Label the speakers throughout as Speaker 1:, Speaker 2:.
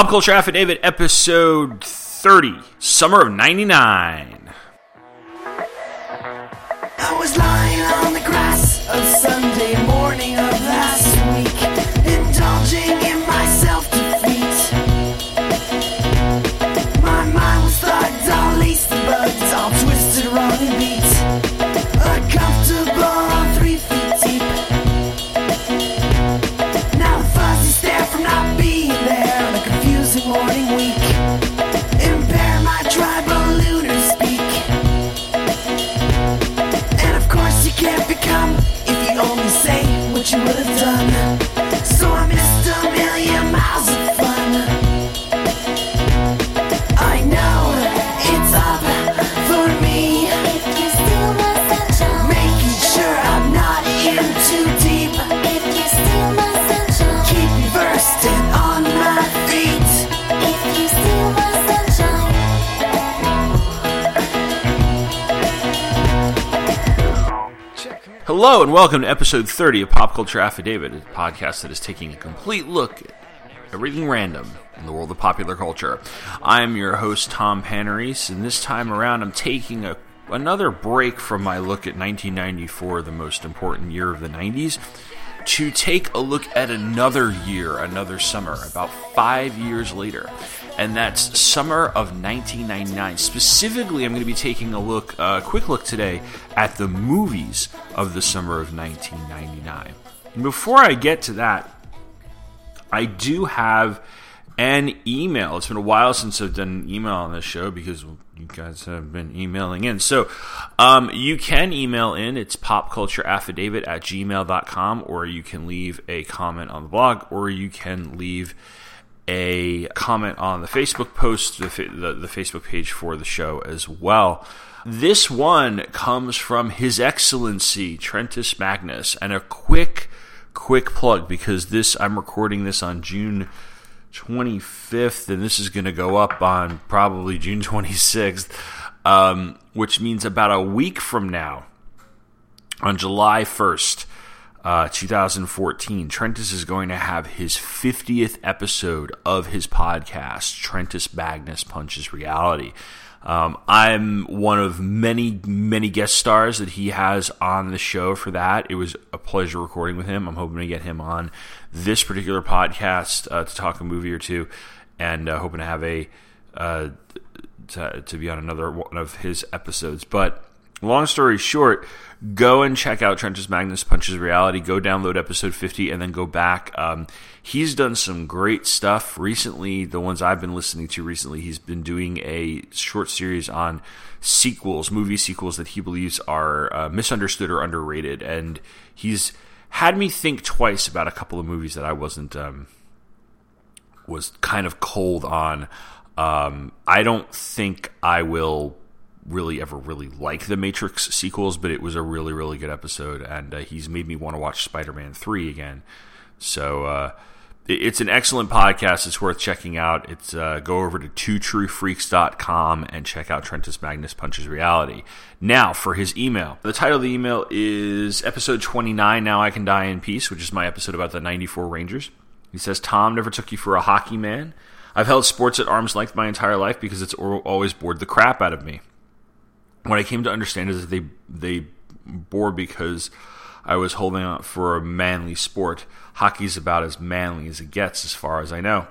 Speaker 1: Pop Culture Affidavit, episode 30, Summer of 99. Hello and welcome to episode 30 of Pop Culture Affidavit, a podcast that is taking a complete look at everything random in the world of popular culture. I'm your host, Tom Panarese, and this time around I'm taking a, another break from my look at 1994, the most important year of the 90s, to take a look at another year, another summer, about five years later. And that's summer of 1999. Specifically, I'm going to be taking a look, a quick look today at the movies of the summer of 1999. And before I get to that, I do have an email. It's been a while since I've done an email on this show because you guys have been emailing in. So um, you can email in. It's popcultureaffidavit at gmail.com, or you can leave a comment on the blog, or you can leave a comment on the Facebook post, the, the, the Facebook page for the show as well. This one comes from His Excellency Trentus Magnus, and a quick, quick plug because this I'm recording this on June 25th, and this is going to go up on probably June 26th, um, which means about a week from now, on July 1st, uh, 2014, Trentus is going to have his 50th episode of his podcast, Trentus Magnus Punches Reality. Um, I'm one of many, many guest stars that he has on the show for that. It was a pleasure recording with him. I'm hoping to get him on this particular podcast uh, to talk a movie or two, and uh, hoping to have a uh, to, to be on another one of his episodes. But long story short, go and check out Trentus Magnus Punches Reality. Go download episode 50 and then go back. Um, he's done some great stuff recently. The ones I've been listening to recently, he's been doing a short series on sequels, movie sequels that he believes are uh, misunderstood or underrated. And he's had me think twice about a couple of movies that I wasn't. Um, was kind of cold on. Um, I don't think I will really ever really like the Matrix sequels, but it was a really really good episode, and uh, he's made me want to watch Spider Man three again. So uh, it- it's an excellent podcast. It's worth checking out. It's uh, go over to twotruefreaks.com and check out Trentus Magnus Punches Reality. Now for his email. The title of the email is episode 29. Now I can die in peace, which is my episode about the 94 Rangers. He says, Tom never took you for a hockey man. I've held sports at arm's length my entire life because it's always bored the crap out of me. What I came to understand is that they they bore because I was holding out for a manly sport. Hockey's about as manly as it gets, as far as I know.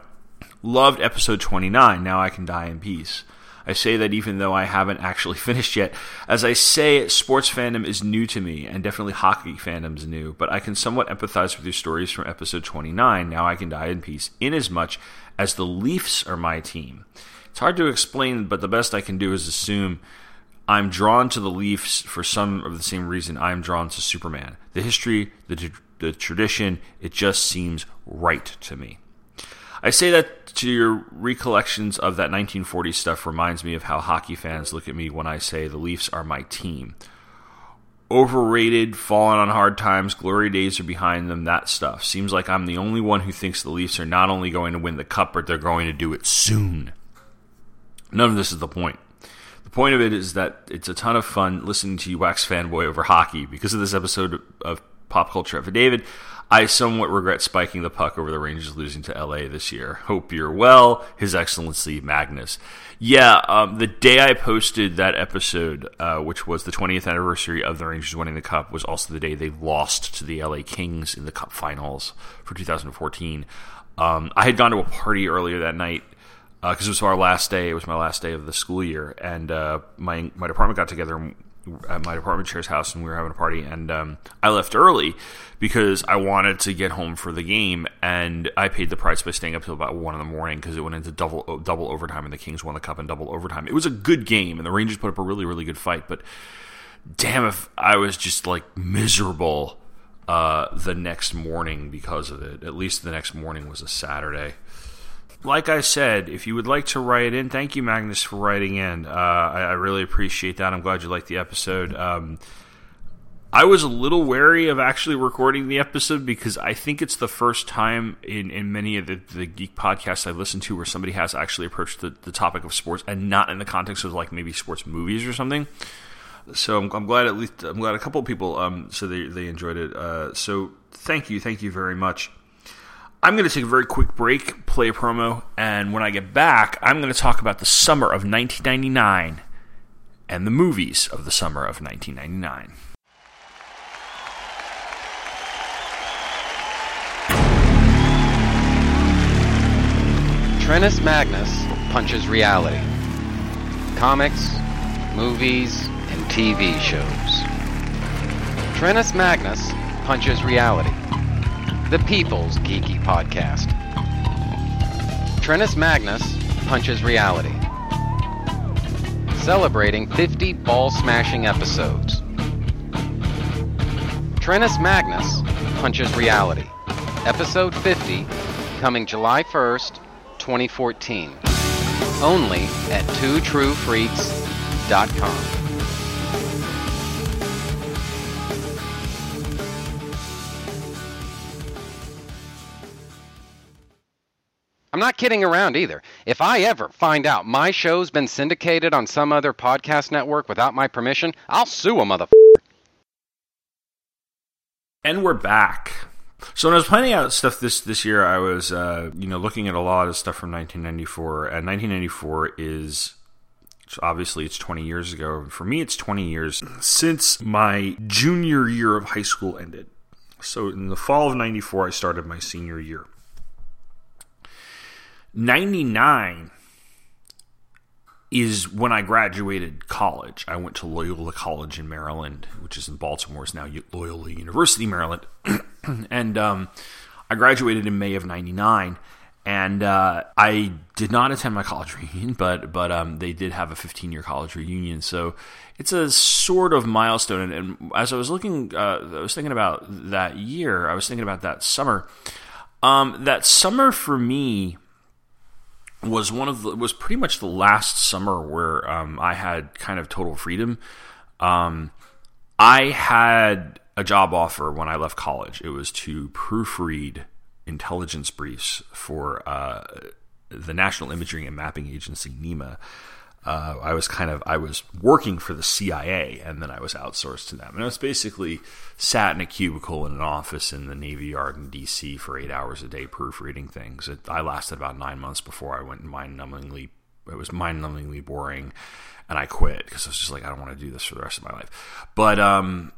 Speaker 1: Loved episode 29. Now I can die in peace. I say that even though I haven't actually finished yet. As I say sports fandom is new to me, and definitely hockey fandom's new, but I can somewhat empathize with your stories from episode 29, Now I Can Die in Peace, inasmuch as the Leafs are my team. It's hard to explain, but the best I can do is assume I'm drawn to the Leafs for some of the same reason I'm drawn to Superman. The history, the, the tradition, it just seems right to me. I say that to your recollections of that 1940s stuff reminds me of how hockey fans look at me when I say the Leafs are my team. Overrated, fallen on hard times, glory days are behind them, that stuff. Seems like I'm the only one who thinks the Leafs are not only going to win the cup, but they're going to do it soon. None of this is the point. The point of it is that it's a ton of fun listening to you wax fanboy over hockey. Because of this episode of Pop Culture Affidavit, I somewhat regret spiking the puck over the Rangers losing to LA this year. Hope you're well, His Excellency Magnus. Yeah, um, the day I posted that episode, uh, which was the 20th anniversary of the Rangers winning the Cup, was also the day they lost to the LA Kings in the Cup Finals for 2014. Um, I had gone to a party earlier that night because it was our last day. It was my last day of the school year, and uh, my my department got together at my department chair's house, and we were having a party. And um, I left early because I wanted to get home for the game, and I paid the price by staying up till about one in the morning because it went into double double overtime, and the Kings won the cup in double overtime. It was a good game, and the Rangers put up a really really good fight, but damn if I was just like miserable uh, the next morning because of it. At least the next morning was a Saturday. Like I said, if you would like to write in, thank you, Magnus, for writing in. Uh, I, I really appreciate that. I'm glad you liked the episode. Um, I was a little wary of actually recording the episode because I think it's the first time in, in many of the, the geek podcasts I've listened to where somebody has actually approached the, the topic of sports and not in the context of like maybe sports movies or something so I'm, I'm, glad at least I'm glad a couple of people um so they they enjoyed it. Uh, so thank you, thank you very much. I'm going to take a very quick break, play a promo, and when I get back, I'm going to talk about the summer of 1999 and the movies of the summer of 1999.
Speaker 2: Trentus Magnus punches reality. Comics, movies, and TV shows. Trentus Magnus punches reality. The People's Geeky Podcast. Trentus Magnus punches reality. Celebrating 50 ball smashing episodes. Trentus Magnus punches reality. Episode 50, coming July 1st, 2014. Only at twotruefreaks.com. I'm not kidding around either. If I ever find out my show's been syndicated on some other podcast network without my permission, I'll sue a motherfucker.
Speaker 1: And we're back. So when I was planning out stuff this this year, I was uh, you know looking at a lot of stuff from 1994, and 1994 is obviously it's 20 years ago. For me, it's 20 years since my junior year of high school ended. So in the fall of '94, I started my senior year. 99 is when I graduated college. I went to Loyola College in Maryland, which is in Baltimore. It's now Loyola University, Maryland. and um, I graduated in May of 99. And uh, I did not attend my college reunion, but but um, they did have a 15 year college reunion, so it's a sort of milestone. And, and as I was looking, uh, I was thinking about that year. I was thinking about that summer. Um, that summer for me was one of the was pretty much the last summer where um, I had kind of total freedom. Um, I had a job offer when I left college. It was to proofread intelligence briefs for uh, the National Imaging and Mapping Agency (NIMA). Uh, I was kind of I was working for the CIA, and then I was outsourced to them. And I was basically sat in a cubicle in an office in the Navy Yard in D.C. for eight hours a day proofreading things. It, I lasted about nine months before I went mind-numbingly. It was mind-numbingly boring, and I quit because I was just like, I don't want to do this for the rest of my life. But um,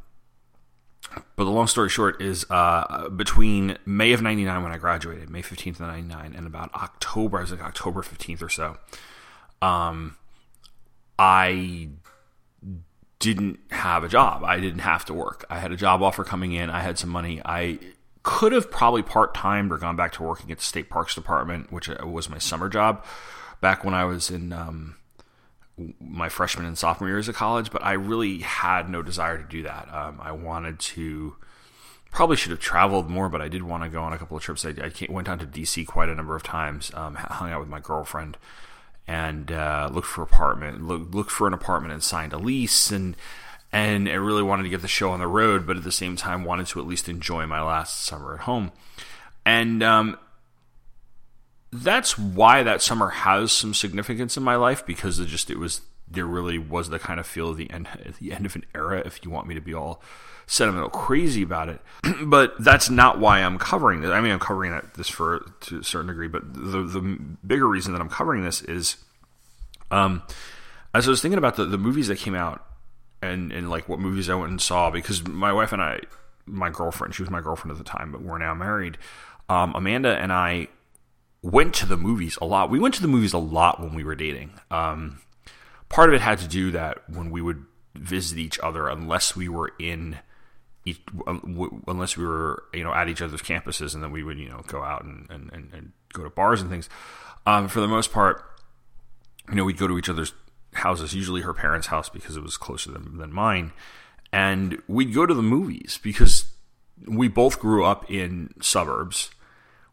Speaker 1: but the long story short is uh, between May of 99 when I graduated, May 15th of 99, and about October, I was like October 15th or so, um, I didn't have a job. I didn't have to work. I had a job offer coming in. I had some money. I could have probably part timed or gone back to working at the state parks department, which was my summer job back when I was in um, my freshman and sophomore years of college. But I really had no desire to do that. Um, I wanted to. Probably should have traveled more, but I did want to go on a couple of trips. I, I went down to DC quite a number of times, um, hung out with my girlfriend, and uh, looked for apartment, look, looked for an apartment and signed a lease, and and I really wanted to get the show on the road, but at the same time wanted to at least enjoy my last summer at home, and um, that's why that summer has some significance in my life because it just it was there really was the kind of feel of the end the end of an era. If you want me to be all sentimental crazy about it, but that's not why I'm covering this. I mean, I'm covering this for to a certain degree, but the the bigger reason that I'm covering this is, um, as I was thinking about the the movies that came out and and like what movies I went and saw because my wife and I, my girlfriend, she was my girlfriend at the time, but we're now married. Um, Amanda and I went to the movies a lot. We went to the movies a lot when we were dating. Um, part of it had to do that when we would visit each other, unless we were in, each, um, unless we were you know at each other's campuses, and then we would you know go out and and, and, and go to bars and things. Um, for the most part, you know, we'd go to each other's houses, usually her parents' house because it was closer than, than mine. And we'd go to the movies because we both grew up in suburbs.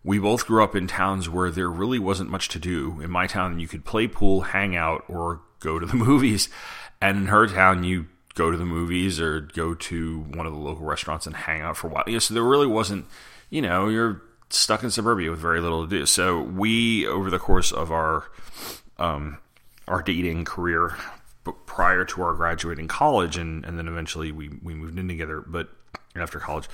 Speaker 1: We both grew up in towns where there really wasn't much to do. In my town, you could play pool, hang out, or go to the movies. And in her town, you go to the movies or go to one of the local restaurants and hang out for a while. Yeah, so there really wasn't, you know, you're stuck in suburbia with very little to do. So we, over the course of our um, our dating career prior to our graduating college and, and then eventually we, we moved in together but after college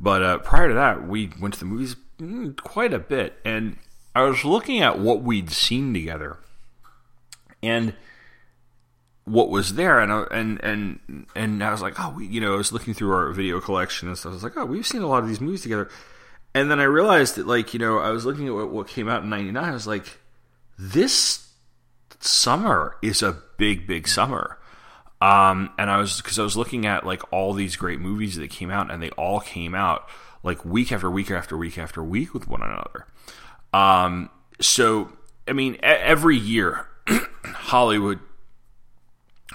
Speaker 1: but uh, prior to that we went to the movies mm, quite a bit and i was looking at what we'd seen together and what was there and I, and and and I was like oh you know I was looking through our video collection and stuff I was like oh we've seen a lot of these movies together and then I realized that like you know I was looking at what, what came out in 99 I was like this summer is a big, big summer. Um, and I was because I was looking at like all these great movies that came out, and they all came out like week after week after week after week with one another. Um, so I mean, every year Hollywood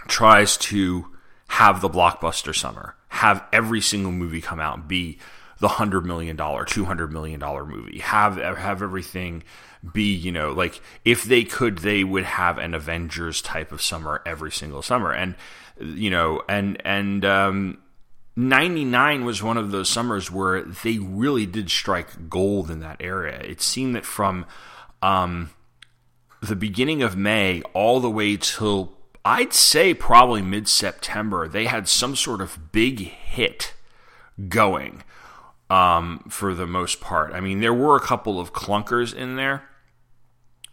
Speaker 1: tries to have the blockbuster summer, have every single movie come out be the hundred million dollar, two hundred million dollar movie, have have everything be you know like if they could they would have an avengers type of summer every single summer. And you know and and um 99 was one of those summers where they really did strike gold in that area. It seemed that from um the beginning of may all the way till i'd say probably mid-september they had some sort of big hit going um, for the most part. I mean, there were a couple of clunkers in there,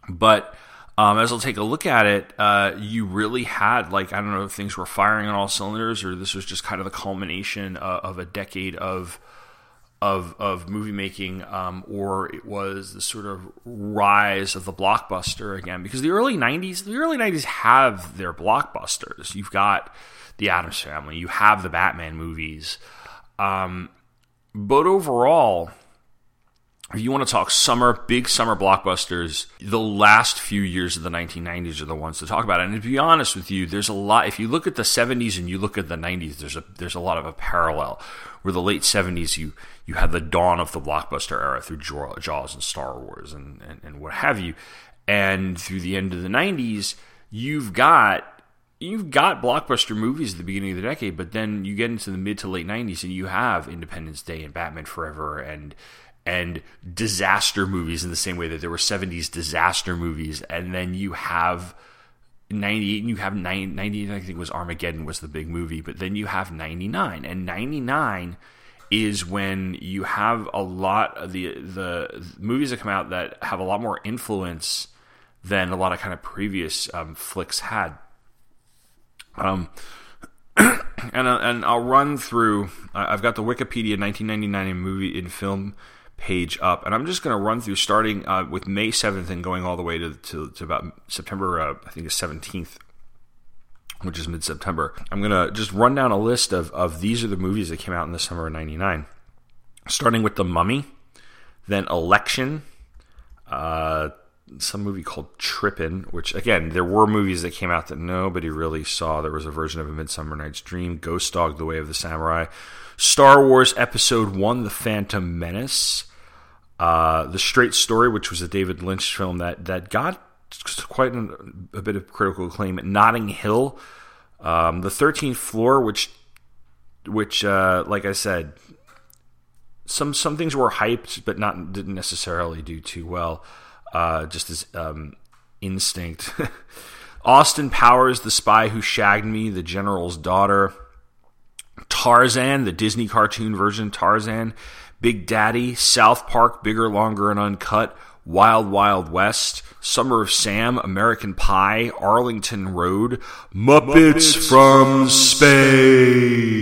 Speaker 1: but um, as I'll take a look at it, uh, you really had like I don't know if things were firing on all cylinders or this was just kind of the culmination of, of a decade of of of movie making, um, or it was the sort of rise of the blockbuster again. Because the early '90s, the early '90s have their blockbusters. You've got the Addams Family, you have the Batman movies, um, but overall if you want to talk summer, big summer blockbusters, the last few years of the 1990s are the ones to talk about. And to be honest with you, there's a lot. If you look at the 70s and you look at the 90s, there's a there's a lot of a parallel. Where the late 70s, you you had the dawn of the blockbuster era through Jaws and Star Wars and, and, and what have you, and through the end of the 90s, you've got you've got blockbuster movies at the beginning of the decade, but then you get into the mid to late 90s and you have Independence Day and Batman Forever and and disaster movies in the same way that there were 70s disaster movies. And then you have 98 and you have 90 I think was Armageddon was the big movie but then you have 99 and 99 is when you have a lot of the the movies that come out that have a lot more influence than a lot of kind of previous um, flicks had. Um and uh, and I'll run through I've got the Wikipedia 1999 in movie in film page up. And I'm just going to run through starting uh, with May 7th and going all the way to, to, to about September, uh, I think it's 17th, which is mid September. I'm going to just run down a list of, of these are the movies that came out in the summer of 99. Starting with The Mummy, then Election, uh, some movie called Trippin', which again, there were movies that came out that nobody really saw. There was a version of A Midsummer Night's Dream, Ghost Dog, The Way of the Samurai, Star Wars Episode 1, The Phantom Menace, uh, The Straight Story, which was a David Lynch film that, that got quite an, a bit of critical acclaim. Notting Hill, um, The Thirteenth Floor, which, which uh, like I said, some some things were hyped, but not didn't necessarily do too well. Uh, just as um, instinct. Austin Powers, The Spy Who Shagged Me, The General's Daughter, Tarzan, the Disney cartoon version, Tarzan, Big Daddy, South Park, Bigger, Longer, and Uncut, Wild Wild West, Summer of Sam, American Pie, Arlington Road, Muppets, from Space,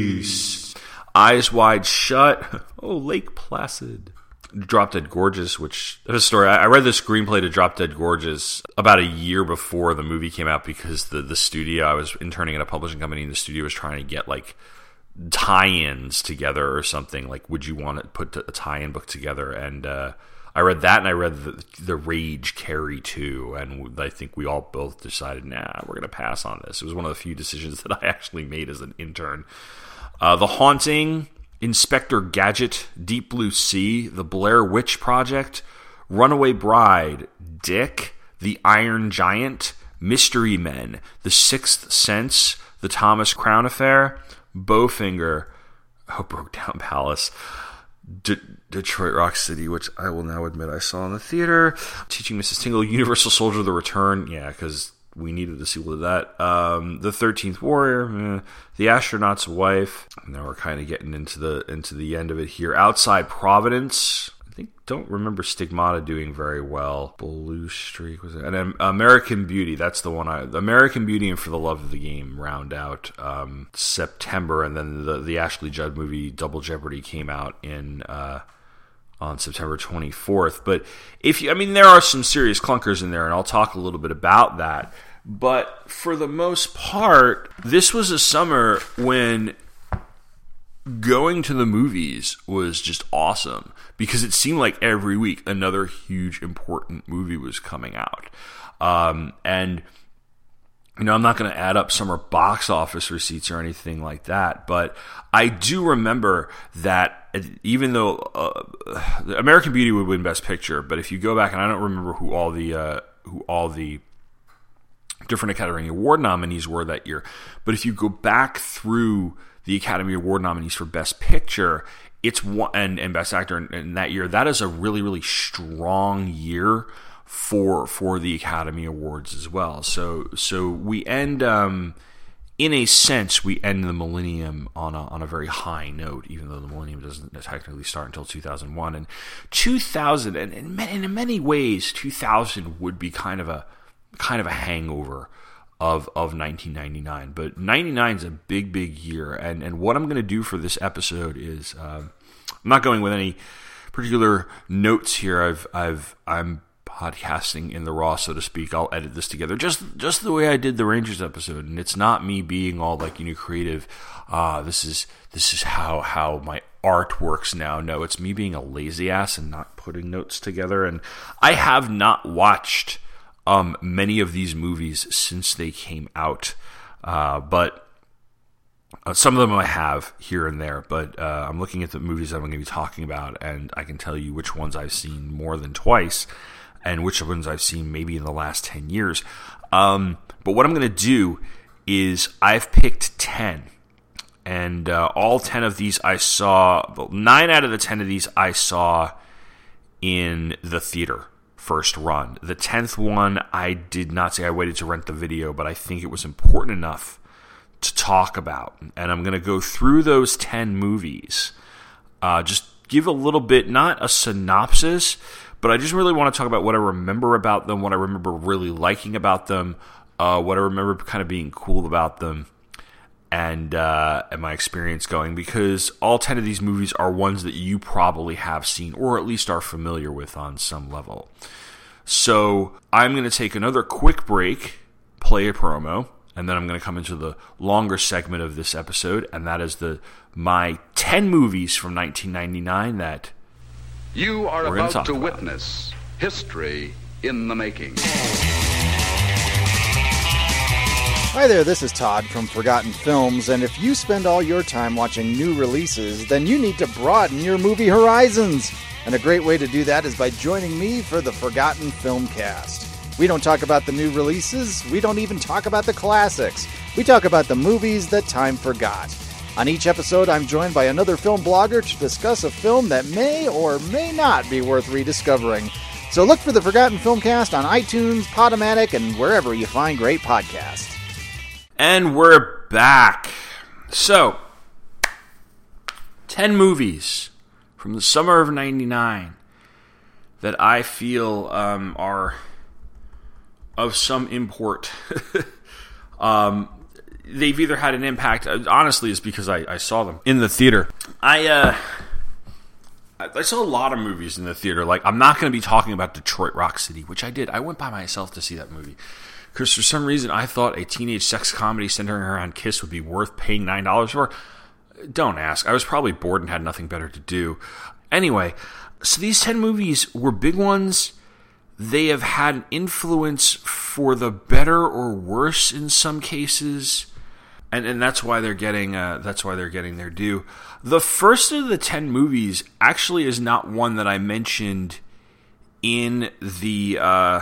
Speaker 1: Eyes Wide Shut, oh, Lake Placid. Drop Dead Gorgeous, which there's a story. I I read the screenplay to Drop Dead Gorgeous about a year before the movie came out because the the studio I was interning at a publishing company and the studio was trying to get like tie-ins together or something. Like, would you want to put a tie-in book together? And uh, I read that, and I read the, the Rage Carrie 2, and I think we all both decided, nah, we're gonna pass on this. It was one of the few decisions that I actually made as an intern. Uh, the Haunting, Inspector Gadget, Deep Blue Sea, The Blair Witch Project, Runaway Bride, Dick, The Iron Giant, Mystery Men, The Sixth Sense, The Thomas Crown Affair, Bowfinger, Oh, Broke Down Palace, De- Detroit Rock City, which I will now admit I saw in the theater. Teaching Mrs. Tingle, Universal Soldier: The Return, yeah, because we needed to see a sequel to that. Um, the Thirteenth Warrior, eh. The Astronaut's Wife. Now we're kind of getting into the into the end of it here. Outside Providence. I think don't remember Stigmata doing very well. Blue Streak was it? And then American Beauty. That's the one I. American Beauty and For the Love of the Game round out um, September, and then the the Ashley Judd movie Double Jeopardy came out in. Uh, on September 24th. But if you, I mean, there are some serious clunkers in there, and I'll talk a little bit about that. But for the most part, this was a summer when going to the movies was just awesome because it seemed like every week another huge important movie was coming out. Um, and you know, I'm not going to add up summer box office receipts or anything like that, but I do remember that even though uh, American Beauty would win Best Picture, but if you go back and I don't remember who all the uh, who all the different Academy Award nominees were that year, but if you go back through the Academy Award nominees for Best Picture, it's one and, and Best Actor in, in that year. That is a really really strong year for for the Academy Awards as well. So so we end um, in a sense we end the millennium on a on a very high note, even though the millennium doesn't technically start until 2001 and 2000 and, and in many ways 2000 would be kind of a kind of a hangover of of 1999. But 99 is a big big year, and and what I'm going to do for this episode is um, I'm not going with any particular notes here. I've I've I'm podcasting in the raw, so to speak. I'll edit this together just just the way I did the Rangers episode, and it's not me being all like you know creative. Ah, this is this is how how my art works now. No, it's me being a lazy ass and not putting notes together. And I have not watched um, many of these movies since they came out, uh, but uh, some of them I have here and there, but uh, I'm looking at the movies that I'm going to be talking about, and I can tell you which ones I've seen more than twice, and which ones I've seen maybe in the last 10 years. Um, but what I'm going to do is I've picked 10, and uh, all 10 of these I saw, well, 9 out of the 10 of these I saw in the theater first run. The 10th one, I did not say I waited to rent the video, but I think it was important enough to talk about. And I'm going to go through those 10 movies. Uh, just give a little bit, not a synopsis, but I just really want to talk about what I remember about them, what I remember really liking about them, uh, what I remember kind of being cool about them, and uh, and my experience going. Because all ten of these movies are ones that you probably have seen or at least are familiar with on some level. So I'm going to take another quick break, play a promo, and then I'm going to come into the longer segment of this episode, and that is the my ten movies from 1999 that
Speaker 3: You are about to
Speaker 1: about
Speaker 3: witness history in the making.
Speaker 4: Hi there, this is Todd from Forgotten Films, and if you spend all your time watching new releases, then you need to broaden your movie horizons. And a great way to do that is by joining me for the Forgotten Film Cast. We don't talk about the new releases, we don't even talk about the classics. We talk about the movies that time forgot. On each episode, I'm joined by another film blogger to discuss a film that may or may not be worth rediscovering. So look for the Forgotten Filmcast on iTunes, Podomatic, and wherever you find great podcasts.
Speaker 1: And we're back. So, 10 movies from the summer of 99 that I feel um, are of some import. um, they've either had an impact, honestly, it's because I, I saw them in the theater. I, uh, I I saw a lot of movies in the theater. Like, I'm not going to be talking about Detroit Rock City, which I did. I went by myself to see that movie. Because for some reason, I thought a teenage sex comedy centering around Kiss would be worth paying $9 for. Don't ask. I was probably bored and had nothing better to do. Anyway, so these 10 movies were big ones. They have had an influence for the better or worse in some cases. And, and that's why they're getting uh, that's why they're getting their due. The first of the ten movies actually is not one that I mentioned in the uh,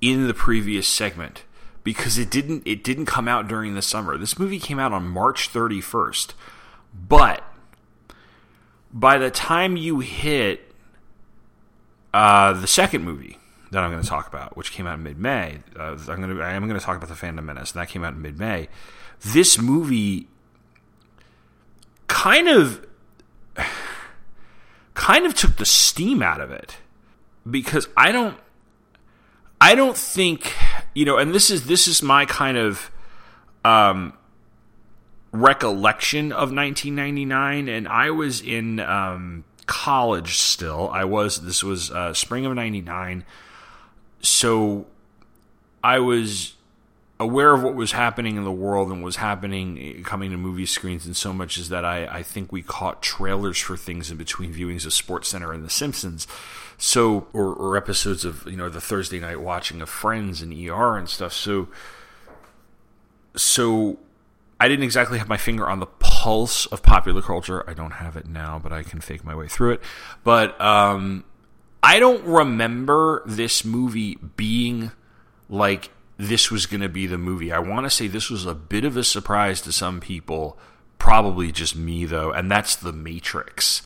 Speaker 1: in the previous segment because it didn't it didn't come out during the summer. This movie came out on March 31st. But by the time you hit uh, the second movie that I'm going to talk about, which came out in mid-May, uh, I'm going to I am going to talk about the Phantom Menace, and that came out in mid-May. This movie kind of kind of took the steam out of it because I don't I don't think you know, and this is this is my kind of um, recollection of 1999, and I was in um, college still. I was this was uh, spring of '99, so I was aware of what was happening in the world and was happening coming to movie screens, and so much is that I, I think we caught trailers for things in between viewings of SportsCenter and The Simpsons. So, or, or episodes of you know the Thursday night watching of Friends and ER and stuff. So, so I didn't exactly have my finger on the pulse of popular culture. I don't have it now, but I can fake my way through it. But um, I don't remember this movie being like this was going to be the movie. I want to say this was a bit of a surprise to some people, probably just me though, and that's The Matrix.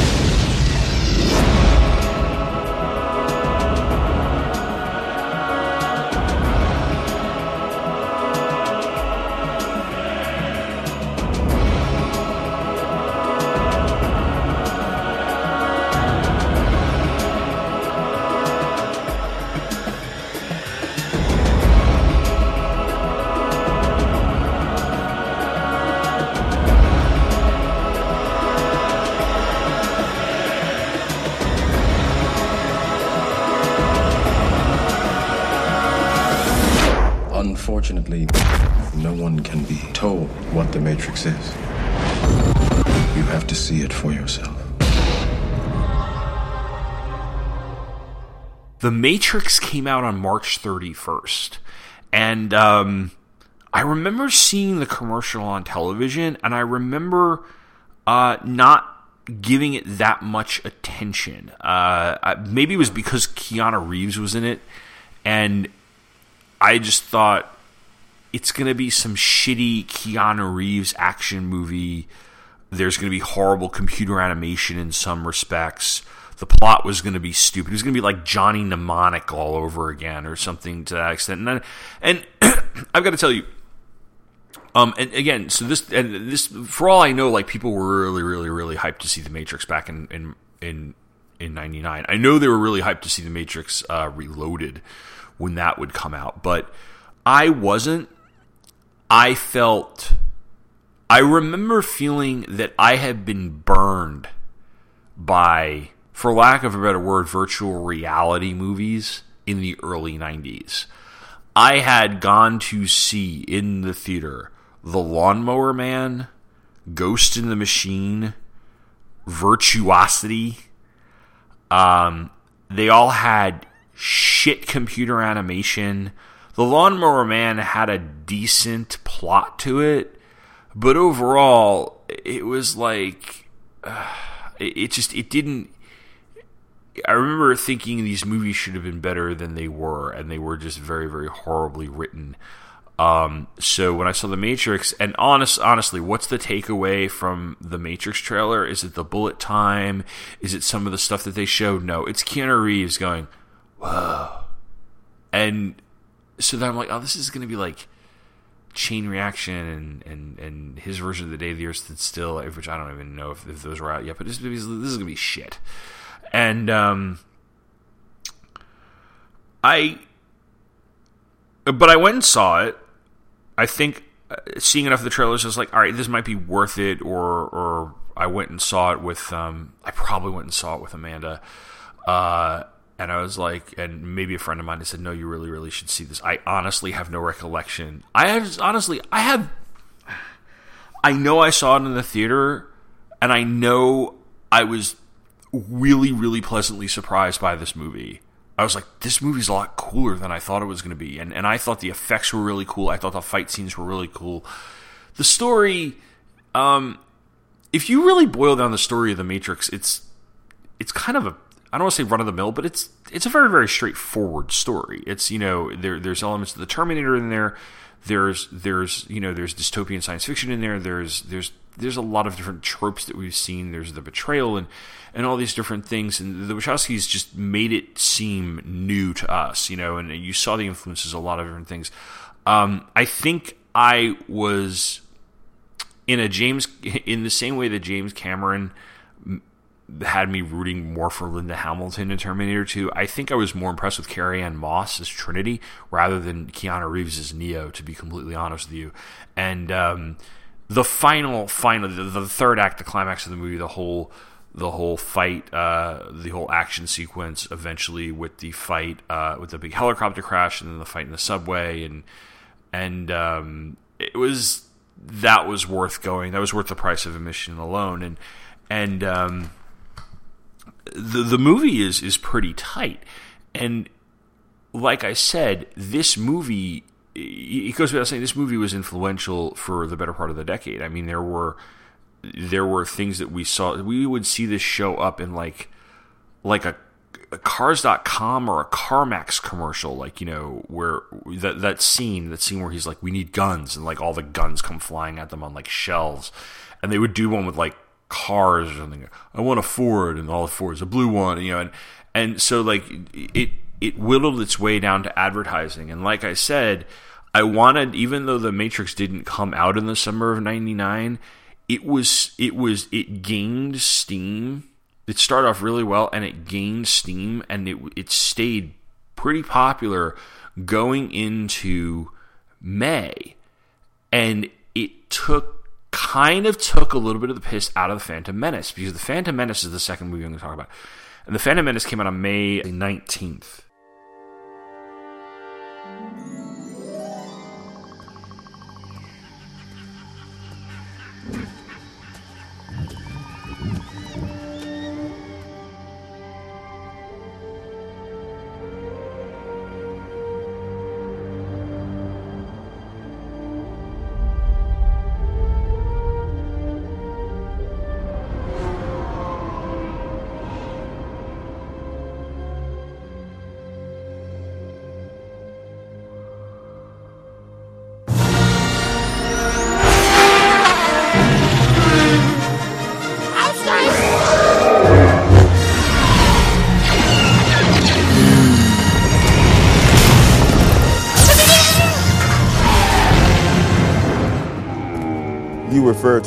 Speaker 5: Is. You have to see it for yourself.
Speaker 1: The Matrix came out on March 31st. And um, I remember seeing the commercial on television, and I remember uh, not giving it that much attention. Uh, maybe it was because Keanu Reeves was in it, and I just thought it's going to be some shitty Keanu Reeves action movie. There's going to be horrible computer animation in some respects. The plot was going to be stupid. It was going to be like Johnny Mnemonic all over again, or something to that extent. And, and I've got to tell you, um, and again, so this and this, for all I know, like people were really, really, really hyped to see the Matrix back in in in in '99. I know they were really hyped to see the Matrix uh, Reloaded when that would come out, but I wasn't. I felt. I remember feeling that I had been burned by, for lack of a better word, virtual reality movies in the early 90s. I had gone to see in the theater The Lawnmower Man, Ghost in the Machine, Virtuosity. Um, they all had shit computer animation. The Lawnmower Man had a decent plot to it, but overall, it was like uh, it, just it didn't. I remember thinking these movies should have been better than they were, and they were just very, very horribly written. Um, so when I saw the Matrix, and honest, honestly, what's the takeaway from the Matrix trailer? Is it the bullet time? Is it some of the stuff that they showed? No, it's Keanu Reeves going, "Whoa," and so then I'm like, "Oh, this is going to be like Chain Reaction and, and and his version of the Day the Earth Stood Still, which I don't even know if, if those were out yet, but this, this is going to be shit." And um, I, but I went and saw it. I think uh, seeing enough of the trailers, I was like, all right, this might be worth it. Or, or I went and saw it with, um, I probably went and saw it with Amanda. Uh, and I was like, and maybe a friend of mine had said, no, you really, really should see this. I honestly have no recollection. I have, honestly, I have, I know I saw it in the theater, and I know I was really, really pleasantly surprised by this movie. I was like, this movie's a lot cooler than I thought it was going to be. And, and I thought the effects were really cool. I thought the fight scenes were really cool. The story, um, if you really boil down the story of The Matrix, it's, it's kind of a, I don't want to say run of the mill, but it's, it's a very, very straightforward story. It's, you know, there, there's elements of the Terminator in there. There's, there's, you know, there's dystopian science fiction in there. There's, there's, there's a lot of different tropes that we've seen. There's the betrayal and, and all these different things. And the Wachowskis just made it seem new to us, you know, and you saw the influences, a lot of different things. Um, I think I was in a James, in the same way that James Cameron had me rooting more for Linda Hamilton in Terminator 2. I think I was more impressed with Carrie Ann Moss as Trinity rather than Keanu Reeves as Neo, to be completely honest with you. And, um, the final, final, the, the, third act, the climax of the movie, the whole, the whole fight, uh, the whole action sequence, eventually with the fight, uh, with the big helicopter crash, and then the fight in the subway, and and um, it was that was worth going. That was worth the price of admission alone, and and um, the the movie is is pretty tight, and like I said, this movie it goes without saying this movie was influential for the better part of the decade. I mean, there were there were things that we saw. We would see this show up in like like a, a Cars.com or a CarMax commercial, like you know where that that scene, that scene where he's like, "We need guns," and like all the guns come flying at them on like shelves, and they would do one with like cars or something. I want a Ford, and all the Fords, a blue one, you know, and and so like it it whittled its way down to advertising. And like I said, I wanted, even though the Matrix didn't come out in the summer of '99, it was it was it gained steam. It started off really well, and it gained steam, and it it stayed pretty popular going into May, and it took kind of took a little bit of the piss out of the Phantom Menace because the Phantom Menace is the second movie I'm going to talk about. And the Phantom Menace came out on May 19th.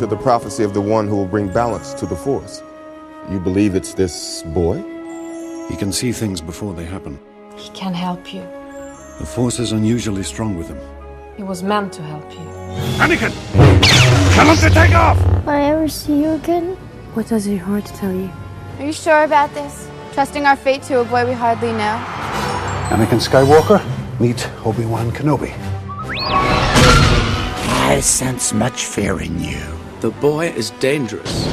Speaker 6: To the prophecy of the one who will bring balance to the force. You believe it's this boy?
Speaker 7: He can see things before they happen.
Speaker 8: He can help you.
Speaker 7: The force is unusually strong with him.
Speaker 8: He was meant to help you.
Speaker 7: Anakin! Tell him to take off!
Speaker 9: Will I ever see you again?
Speaker 8: What does your heart tell you?
Speaker 10: Are you sure about this? Trusting our fate to a boy we hardly know?
Speaker 7: Anakin Skywalker, meet Obi-Wan Kenobi.
Speaker 11: I sense much fear in you.
Speaker 12: The boy is dangerous.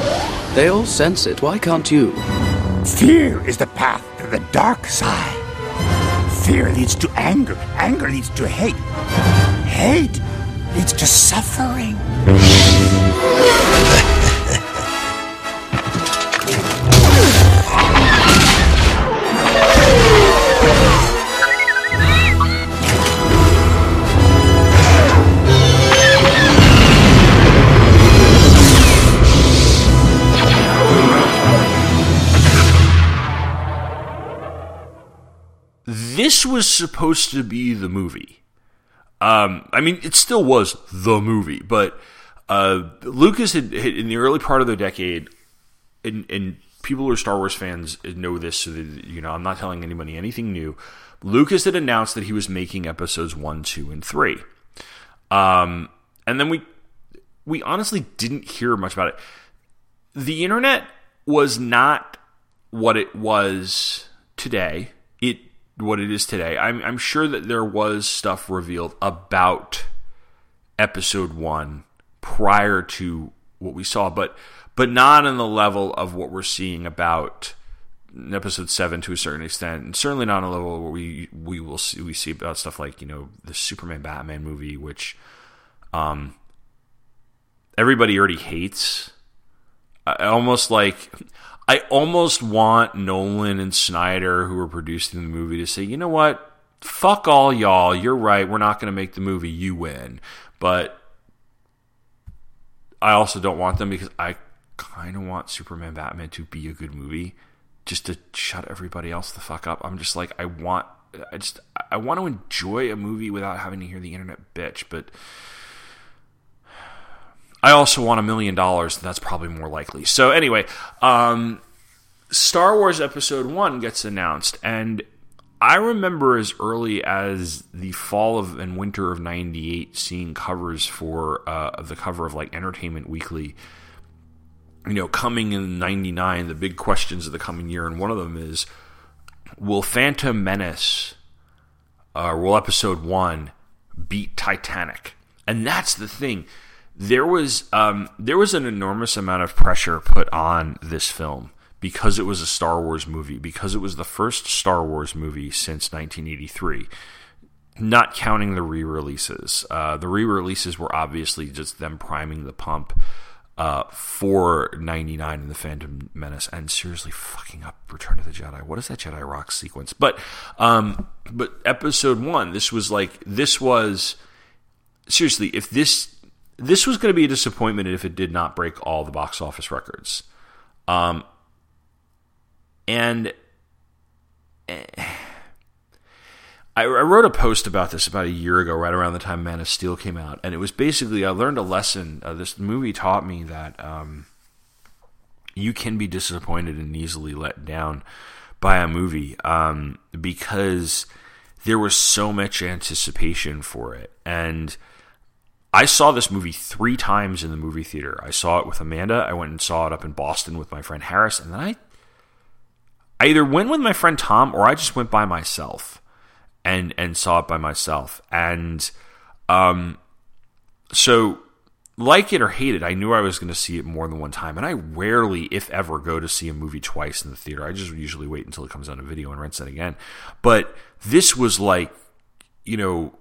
Speaker 12: They all sense it. Why can't you?
Speaker 11: Fear is the path to the dark side. Fear leads to anger. Anger leads to hate. Hate leads to suffering.
Speaker 1: This was supposed to be the movie. Um, I mean, it still was the movie, but uh, Lucas had, had in the early part of the decade, and, and people who are Star Wars fans know this, so that, you know I'm not telling anybody anything new. Lucas had announced that he was making episodes one, two, and three, um, and then we we honestly didn't hear much about it. The internet was not what it was today. What it is today. I'm, I'm sure that there was stuff revealed about episode one prior to what we saw, but but not on the level of what we're seeing about episode seven to a certain extent, and certainly not on a level where we we will see we see about stuff like you know the Superman Batman movie, which um everybody already hates. Almost like I almost want Nolan and Snyder, who are producing the movie, to say, you know what? Fuck all y'all. You're right. We're not going to make the movie. You win. But I also don't want them because I kind of want Superman Batman to be a good movie just to shut everybody else the fuck up. I'm just like, I want. I just I want to enjoy a movie without having to hear the internet bitch, but I also want a million dollars. That's probably more likely. So anyway, um, Star Wars Episode One gets announced, and I remember as early as the fall of and winter of '98 seeing covers for uh, the cover of like Entertainment Weekly. You know, coming in '99, the big questions of the coming year, and one of them is, will Phantom Menace, uh, will Episode One beat Titanic? And that's the thing there was um, there was an enormous amount of pressure put on this film because it was a Star Wars movie, because it was the first Star Wars movie since 1983. Not counting the re-releases, uh, the re-releases were obviously just them priming the pump uh, for 99 in the Phantom Menace, and seriously fucking up Return of the Jedi. What is that Jedi Rock sequence? But um, but Episode One, this was like this was seriously if this this was going to be a disappointment if it did not break all the box office records. Um, and eh, I, I, wrote a post about this about a year ago, right around the time Man of Steel came out, and it was basically I learned a lesson. Uh, this movie taught me that um, you can be disappointed and easily let down by a movie um, because there was so much anticipation for it, and I saw this movie three times in the movie theater. I saw it with Amanda. I went and saw it up in Boston with my friend Harris, and then I, I either went with my friend Tom or I just went by myself, and and saw it by myself. And, um, so like it or hate it, I knew I was going to see it more than one time, and I rarely, if ever, go to see a movie twice in the theater. I just usually wait until it comes out on video and rent it again. But this was like, you know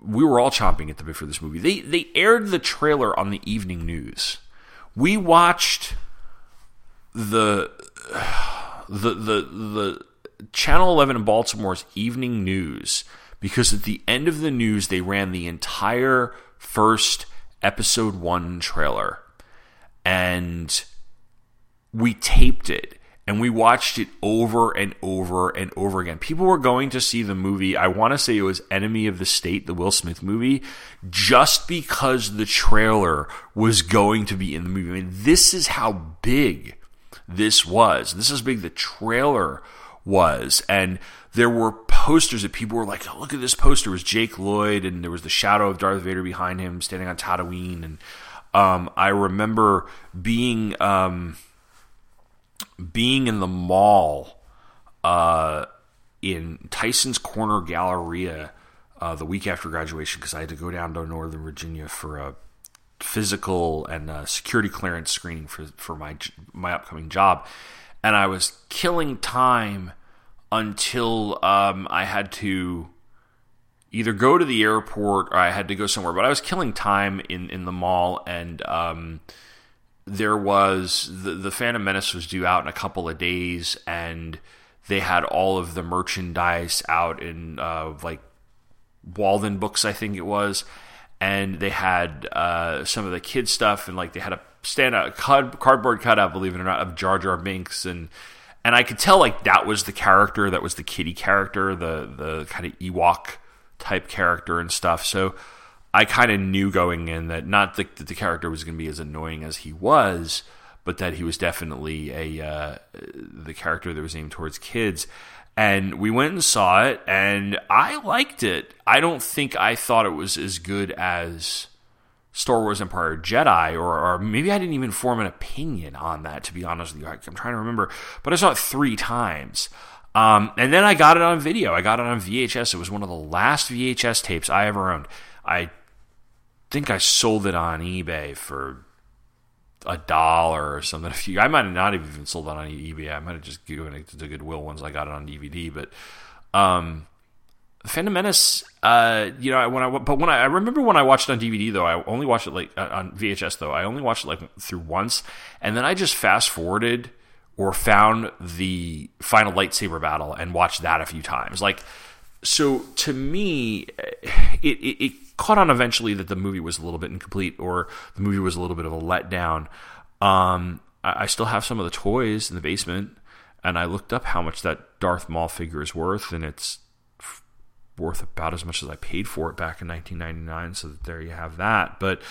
Speaker 1: we were all chomping at the bit for this movie. They they aired the trailer on the evening news. We watched the the the the Channel 11 in Baltimore's evening news because at the end of the news they ran the entire first episode 1 trailer and we taped it and we watched it over and over and over again. People were going to see the movie. I want to say it was Enemy of the State, the Will Smith movie, just because the trailer was going to be in the movie. I mean, this is how big this was. This is big the trailer was. And there were posters that people were like, oh, look at this poster. It was Jake Lloyd, and there was the shadow of Darth Vader behind him standing on Tatooine. And um, I remember being. Um, being in the mall uh, in Tyson's Corner Galleria uh, the week after graduation because I had to go down to Northern Virginia for a physical and security clearance screening for for my my upcoming job, and I was killing time until um, I had to either go to the airport or I had to go somewhere. But I was killing time in in the mall and. Um, there was the, the Phantom Menace was due out in a couple of days, and they had all of the merchandise out in uh, like Walden Books, I think it was, and they had uh, some of the kid stuff, and like they had a stand card, cardboard cutout, believe it or not, of Jar Jar Binks, and and I could tell like that was the character, that was the kitty character, the the kind of Ewok type character and stuff. So I kind of knew going in that not that the character was going to be as annoying as he was, but that he was definitely a uh, the character that was aimed towards kids. And we went and saw it, and I liked it. I don't think I thought it was as good as Star Wars Empire Jedi, or, or maybe I didn't even form an opinion on that, to be honest with you. I'm trying to remember, but I saw it three times. Um, and then I got it on video. I got it on VHS. It was one of the last VHS tapes I ever owned. I think I sold it on eBay for a dollar or something. You, I might have not even sold it on eBay. I might have just given it to Goodwill once I got it on DVD. But um, Phantom Menace, uh, you know, when I but when I, I remember when I watched it on DVD though, I only watched it like uh, on VHS though. I only watched it like through once, and then I just fast forwarded or found the final lightsaber battle and watched that a few times. Like, so to me, it, it, it caught on eventually that the movie was a little bit incomplete or the movie was a little bit of a letdown. Um, I, I still have some of the toys in the basement, and I looked up how much that Darth Maul figure is worth, and it's worth about as much as I paid for it back in 1999. So there you have that. But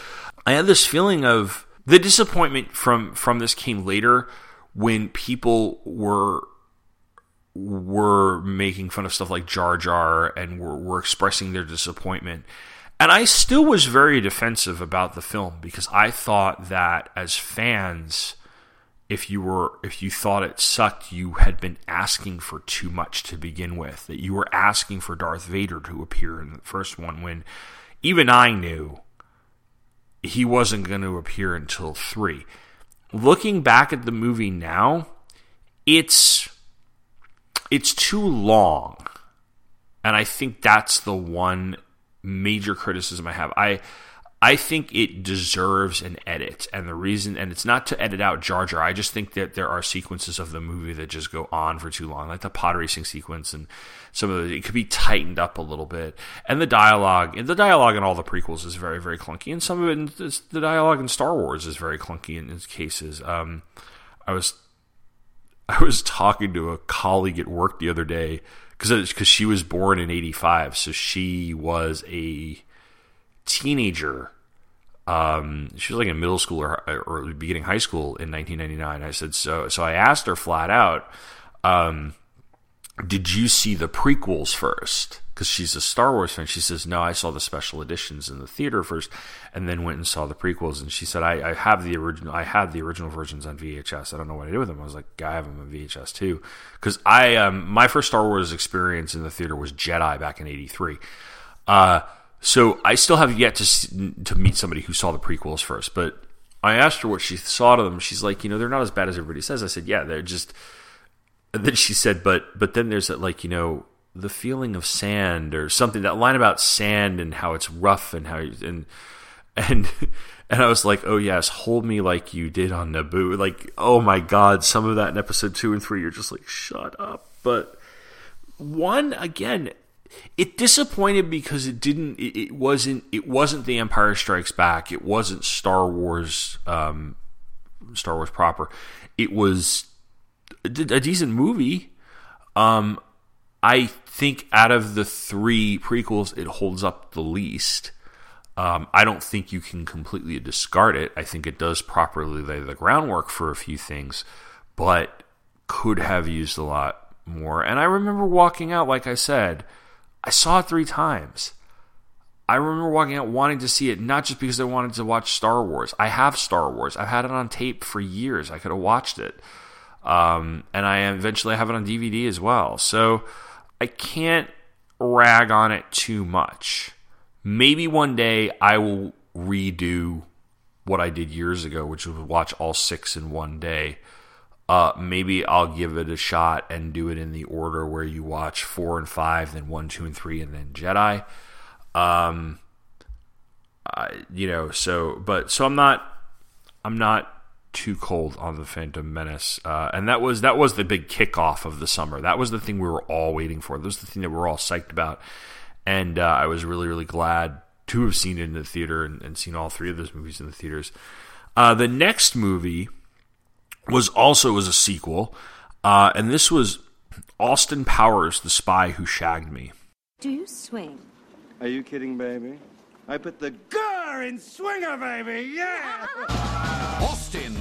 Speaker 1: I had this feeling of the disappointment from from this came later when people were were making fun of stuff like Jar Jar and were, were expressing their disappointment. And I still was very defensive about the film because I thought that as fans, if you were if you thought it sucked, you had been asking for too much to begin with. That you were asking for Darth Vader to appear in the first one when even I knew he wasn't going to appear until 3. Looking back at the movie now, it's it's too long. And I think that's the one major criticism I have. I I think it deserves an edit, and the reason, and it's not to edit out Jar Jar. I just think that there are sequences of the movie that just go on for too long, like the pod racing sequence, and some of it, it could be tightened up a little bit. And the dialogue, and the dialogue in all the prequels is very, very clunky, and some of it, the dialogue in Star Wars is very clunky in, in cases. Um, I was I was talking to a colleague at work the other day because because she was born in '85, so she was a teenager. Um, she was like in middle school or, or beginning high school in 1999. I said so. So I asked her flat out, um, "Did you see the prequels first? Because she's a Star Wars fan. She says, "No, I saw the special editions in the theater first, and then went and saw the prequels." And she said, "I, I have the original. I had the original versions on VHS. I don't know what I did with them." I was like, "I have them on VHS too." Because I, um, my first Star Wars experience in the theater was Jedi back in '83. Uh, so I still have yet to to meet somebody who saw the prequels first, but I asked her what she saw to them. She's like, you know, they're not as bad as everybody says. I said, yeah, they're just. And then she said, but but then there's that like you know the feeling of sand or something. That line about sand and how it's rough and how and and and I was like, oh yes, hold me like you did on Naboo. Like, oh my god, some of that in episode two and three, you're just like, shut up. But one again, it disappointed because it didn't it, it, wasn't it wasn't the empire strikes back it wasn't star wars um, star wars proper it was a decent movie. Um, I think out of the three prequels, it holds up the least. Um, I don't think you can completely discard it. I think it does properly lay the groundwork for a few things, but could have used a lot more. And I remember walking out, like I said, I saw it three times. I remember walking out wanting to see it, not just because I wanted to watch Star Wars. I have Star Wars. I've had it on tape for years. I could have watched it. Um, and I eventually have it on DVD as well. So I can't rag on it too much. Maybe one day I will redo what I did years ago, which was watch all six in one day. Uh, maybe I'll give it a shot and do it in the order where you watch four and five, then one, two, and three, and then Jedi. Um, I, you know, so but so I'm not, I'm not too cold on the Phantom Menace, uh, and that was that was the big kickoff of the summer. That was the thing we were all waiting for. That was the thing that we are all psyched about, and uh, I was really really glad to have seen it in the theater and, and seen all three of those movies in the theaters. Uh, the next movie was also was a sequel, uh, and this was Austin Powers, the spy who shagged me.
Speaker 13: Do you swing?
Speaker 14: Are you kidding, baby? I put the gur in swinger, baby. Yeah.
Speaker 15: Austin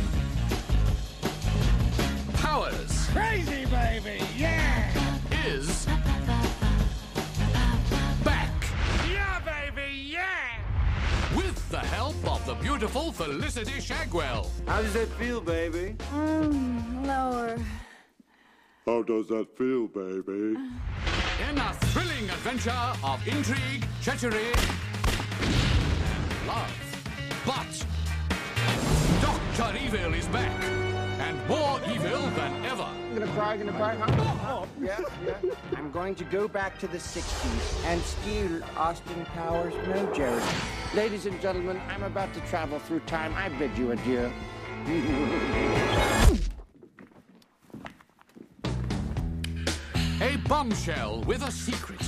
Speaker 15: Powers
Speaker 14: Crazy, baby. Yeah.
Speaker 15: is back
Speaker 14: Yeah, baby. Yeah.
Speaker 15: with the help of the beautiful Felicity Shagwell.
Speaker 14: How does that feel, baby?
Speaker 13: Mm, lower.
Speaker 6: How does that feel, baby?
Speaker 15: In a thrilling adventure of intrigue, treachery, love. But Dr. Evil is back, and more evil than ever.
Speaker 16: I'm gonna cry, gonna cry, huh? Oh, oh. yeah, yeah. I'm going to go back to the 60s and steal Austin Powers' mojo. Ladies and gentlemen, I'm about to travel through time. I bid you adieu.
Speaker 15: A bombshell with a secret.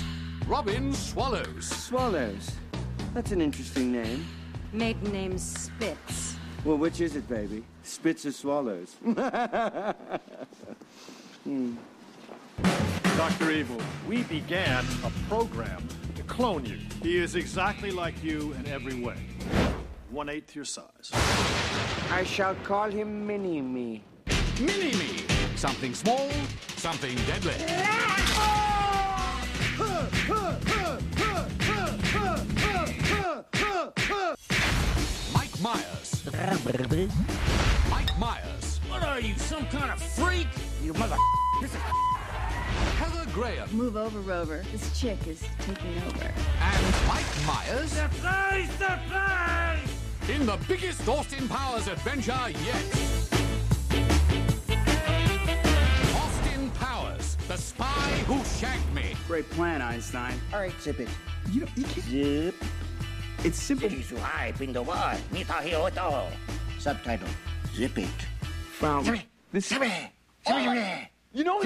Speaker 15: Robin Swallows.
Speaker 14: Swallows. That's an interesting name.
Speaker 13: Maiden name Spitz.
Speaker 14: Well, which is it, baby? Spits or swallows? Hmm.
Speaker 17: Dr. Evil, we began a program to clone you. He is exactly like you in every way. One eighth your size.
Speaker 16: I shall call him Mini-Me.
Speaker 15: Mini Me. Something small, something deadly. Mike Myers. Mike Myers.
Speaker 18: What are you, some kind of freak?
Speaker 16: You mother...
Speaker 15: Heather Graham.
Speaker 19: Move over, Rover. This chick is taking over.
Speaker 15: And Mike Myers.
Speaker 18: Surprise! Surprise!
Speaker 15: In the biggest Austin Powers adventure yet. Austin Powers, the spy who shagged me.
Speaker 20: Great plan, Einstein.
Speaker 16: All right, zip it.
Speaker 20: You don't, you can't. Zip. It's simple.
Speaker 16: Subtitle. Zip it.
Speaker 20: Found. This. You know.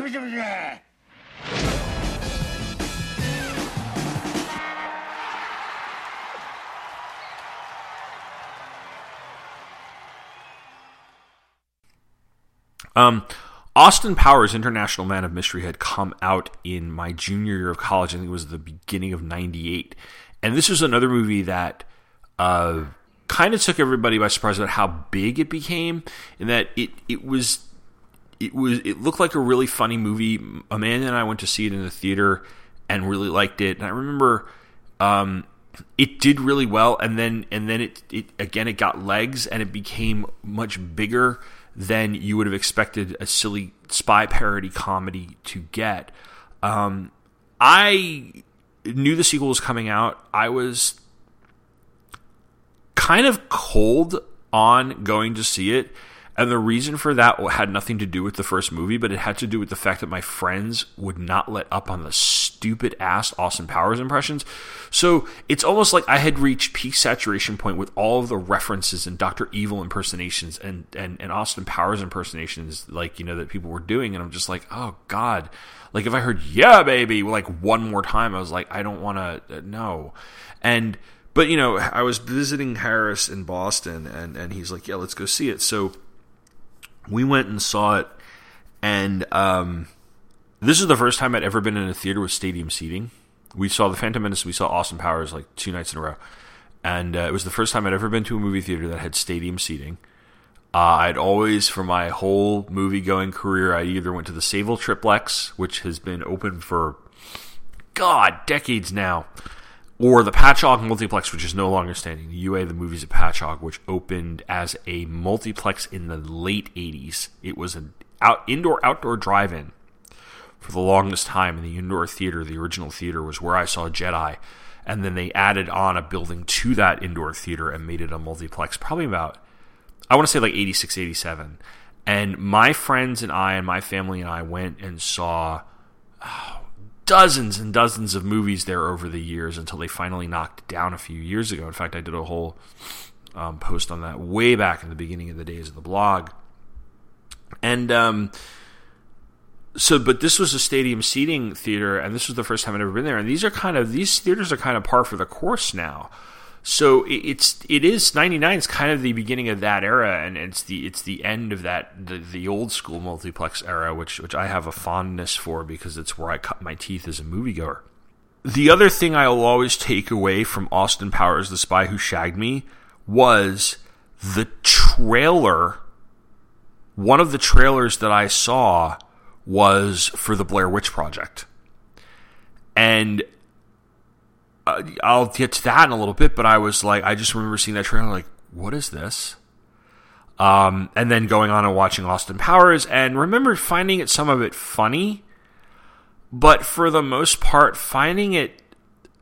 Speaker 1: Um, Austin Powers, International Man of Mystery, had come out in my junior year of college. I think it was the beginning of '98, and this was another movie that uh, kind of took everybody by surprise about how big it became, in that it it was it was it looked like a really funny movie. Amanda and I went to see it in the theater and really liked it. And I remember um, it did really well, and then and then it, it again it got legs and it became much bigger than you would have expected a silly spy parody comedy to get. Um, I knew the sequel was coming out. I was kind of cold on going to see it. And the reason for that had nothing to do with the first movie, but it had to do with the fact that my friends would not let up on the stupid ass Austin Powers impressions. So it's almost like I had reached peak saturation point with all of the references and Doctor Evil impersonations and, and, and Austin Powers impersonations, like, you know, that people were doing. And I'm just like, oh God. Like if I heard, yeah, baby, like one more time, I was like, I don't want to, uh, no. And, but you know, I was visiting Harris in Boston and, and he's like, yeah, let's go see it. So, we went and saw it and um, this is the first time I'd ever been in a theater with stadium seating. We saw The Phantom Menace, we saw Austin Powers like two nights in a row, and uh, it was the first time I'd ever been to a movie theater that had stadium seating. Uh, I'd always, for my whole movie going career, I either went to the Sable Triplex, which has been open for, God, decades now, or the Patchogue Multiplex, which is no longer standing. The UA, the movies at Patchogue, which opened as a multiplex in the late 80s. It was an out, indoor outdoor drive in for the longest time in the indoor theater. The original theater was where I saw Jedi. And then they added on a building to that indoor theater and made it a multiplex, probably about I want to say like 86, 87. And my friends and I and my family and I went and saw oh, dozens and dozens of movies there over the years until they finally knocked down a few years ago. In fact, I did a whole um, post on that way back in the beginning of the days of the blog. And um, so, but this was a stadium seating theater, and this was the first time I'd ever been there. And these are kind of these theaters are kind of par for the course now. So it's it is ninety nine is kind of the beginning of that era, and it's the it's the end of that the, the old school multiplex era, which which I have a fondness for because it's where I cut my teeth as a moviegoer. The other thing I will always take away from Austin Powers: The Spy Who Shagged Me was the trailer. One of the trailers that I saw was for the Blair Witch Project, and uh, I'll get to that in a little bit, but I was like, I just remember seeing that trailer, like, what is this? Um, and then going on and watching Austin Powers, and remember finding it some of it funny, but for the most part, finding it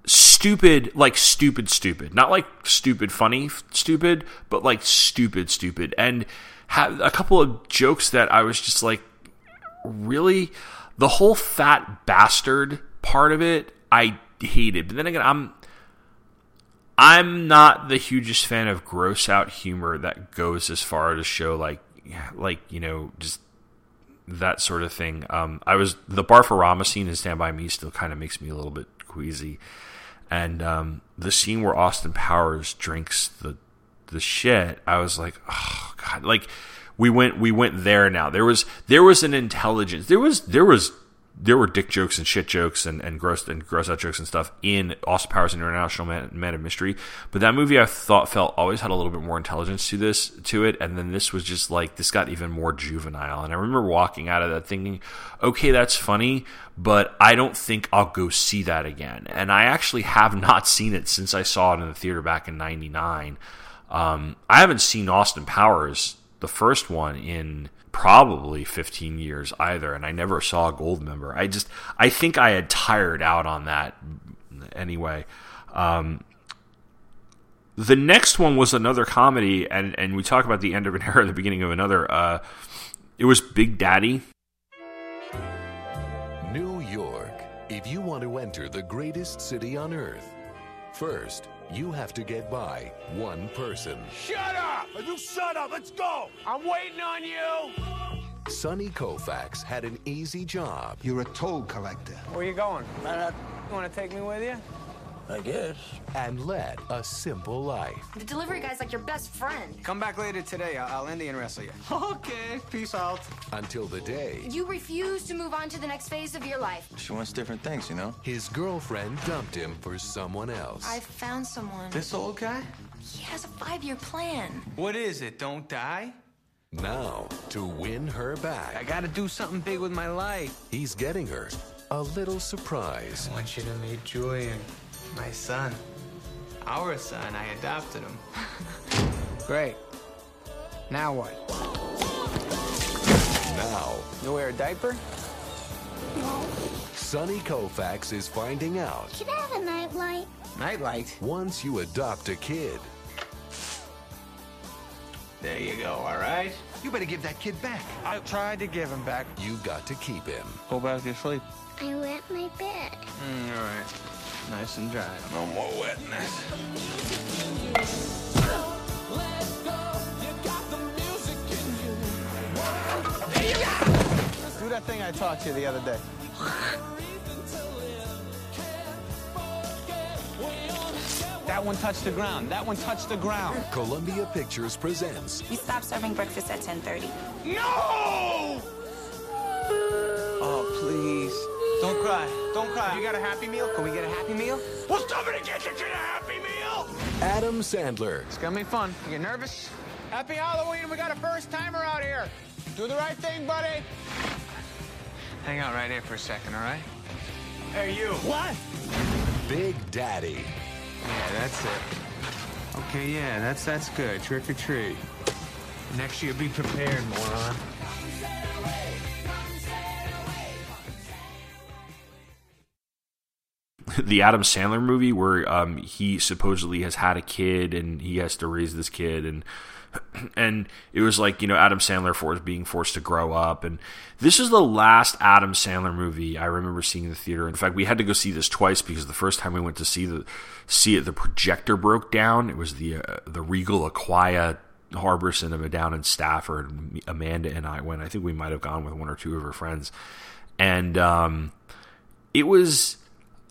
Speaker 1: stupid, like stupid, stupid, not like stupid, funny, stupid, but like stupid, stupid, and had a couple of jokes that I was just like, really, the whole fat bastard part of it, I hated. But then again, I'm I'm not the hugest fan of gross out humor that goes as far to show like like you know just that sort of thing. Um, I was the Barfarama scene in Stand by Me still kind of makes me a little bit queasy, and um, the scene where Austin Powers drinks the the shit. I was like, oh god, like we went we went there now. There was there was an intelligence. There was there was there were dick jokes and shit jokes and, and gross and gross out jokes and stuff in Austin Powers and International Man, Man of Mystery. But that movie I thought felt always had a little bit more intelligence to this to it, and then this was just like this got even more juvenile. And I remember walking out of that thinking, okay, that's funny, but I don't think I'll go see that again. And I actually have not seen it since I saw it in the theater back in '99. Um, I haven't seen Austin Powers, the first one, in probably 15 years either and I never saw a Goldmember. I just I think I had tired out on that anyway. Um, the next one was another comedy and and we talk about the end of an era the beginning of another uh, it was Big Daddy.
Speaker 21: New York. If you want to enter the greatest city on earth, first you have to get by one person.
Speaker 18: Shut up! You shut up! Let's go! I'm waiting on you!
Speaker 21: Sonny Koufax had an easy job.
Speaker 20: You're a toll collector.
Speaker 22: Where you going? Uh, you want to take me with you?
Speaker 20: I guess.
Speaker 21: And led a simple life.
Speaker 23: The delivery guy's like your best friend.
Speaker 22: Come back later today. I'll, I'll Indian wrestle you.
Speaker 20: Okay, peace out.
Speaker 21: Until the day.
Speaker 23: You refuse to move on to the next phase of your life.
Speaker 5: She wants different things, you know?
Speaker 21: His girlfriend dumped him for someone else.
Speaker 23: I found someone.
Speaker 20: This old guy?
Speaker 23: He has a five year plan.
Speaker 22: What is it? Don't die?
Speaker 21: Now, to win her back.
Speaker 22: I gotta do something big with my life.
Speaker 21: He's getting her a little surprise.
Speaker 22: I want you to meet Julian. My son. Our son. I adopted him. Great. Now what?
Speaker 21: Now.
Speaker 22: You wear a diaper?
Speaker 9: No.
Speaker 21: Sonny Koufax is finding out.
Speaker 9: Can I have a nightlight?
Speaker 22: Nightlight?
Speaker 21: Once you adopt a kid.
Speaker 22: There you go, all right?
Speaker 20: You better give that kid back.
Speaker 22: I tried to give him back.
Speaker 21: You got to keep him.
Speaker 22: Go back to sleep.
Speaker 9: I wet my bed.
Speaker 22: Mm, all right. Nice and dry. No more wetness. Do that thing I taught you the other day. That one touched the ground. That one touched the ground.
Speaker 21: Columbia Pictures presents.
Speaker 24: We stop serving breakfast at 10:30.
Speaker 18: No!
Speaker 22: Oh, please. Don't cry. Don't cry. You got a Happy Meal? Can we get a Happy Meal?
Speaker 18: Well, somebody get you to the Happy Meal!
Speaker 21: Adam Sandler.
Speaker 22: It's gonna be fun. You get nervous? Happy Halloween. We got a first timer out here. Do the right thing, buddy. Hang out right here for a second, all right? Hey, you. What?
Speaker 21: Big Daddy.
Speaker 22: Yeah, that's it. Okay, yeah, that's that's good. Trick or treat. Next year, be prepared, moron.
Speaker 1: The Adam Sandler movie where um, he supposedly has had a kid and he has to raise this kid and and it was like you know Adam Sandler for being forced to grow up and this is the last Adam Sandler movie I remember seeing in the theater. In fact, we had to go see this twice because the first time we went to see the see it, the projector broke down. It was the uh, the Regal Aquia Harbor Cinema down in Stafford. Amanda and I went. I think we might have gone with one or two of her friends, and um, it was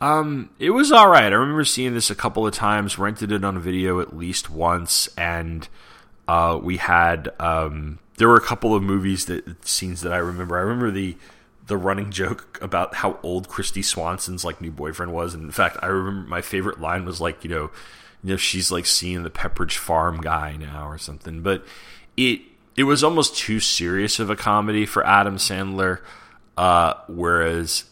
Speaker 1: um, it was all right. I remember seeing this a couple of times. Rented it on video at least once, and uh, we had um, there were a couple of movies that scenes that I remember. I remember the the running joke about how old Kristy Swanson's like new boyfriend was, and in fact, I remember my favorite line was like, you know, you know, she's like seeing the Pepperidge Farm guy now or something. But it it was almost too serious of a comedy for Adam Sandler, uh, whereas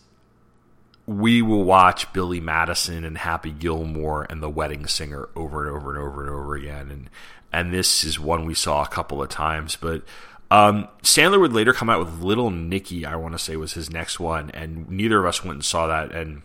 Speaker 1: we will watch Billy Madison and Happy Gilmore and The Wedding Singer over and over and over and over again, and and this is one we saw a couple of times. But um, Sandler would later come out with Little Nicky, I want to say was his next one, and neither of us went and saw that, and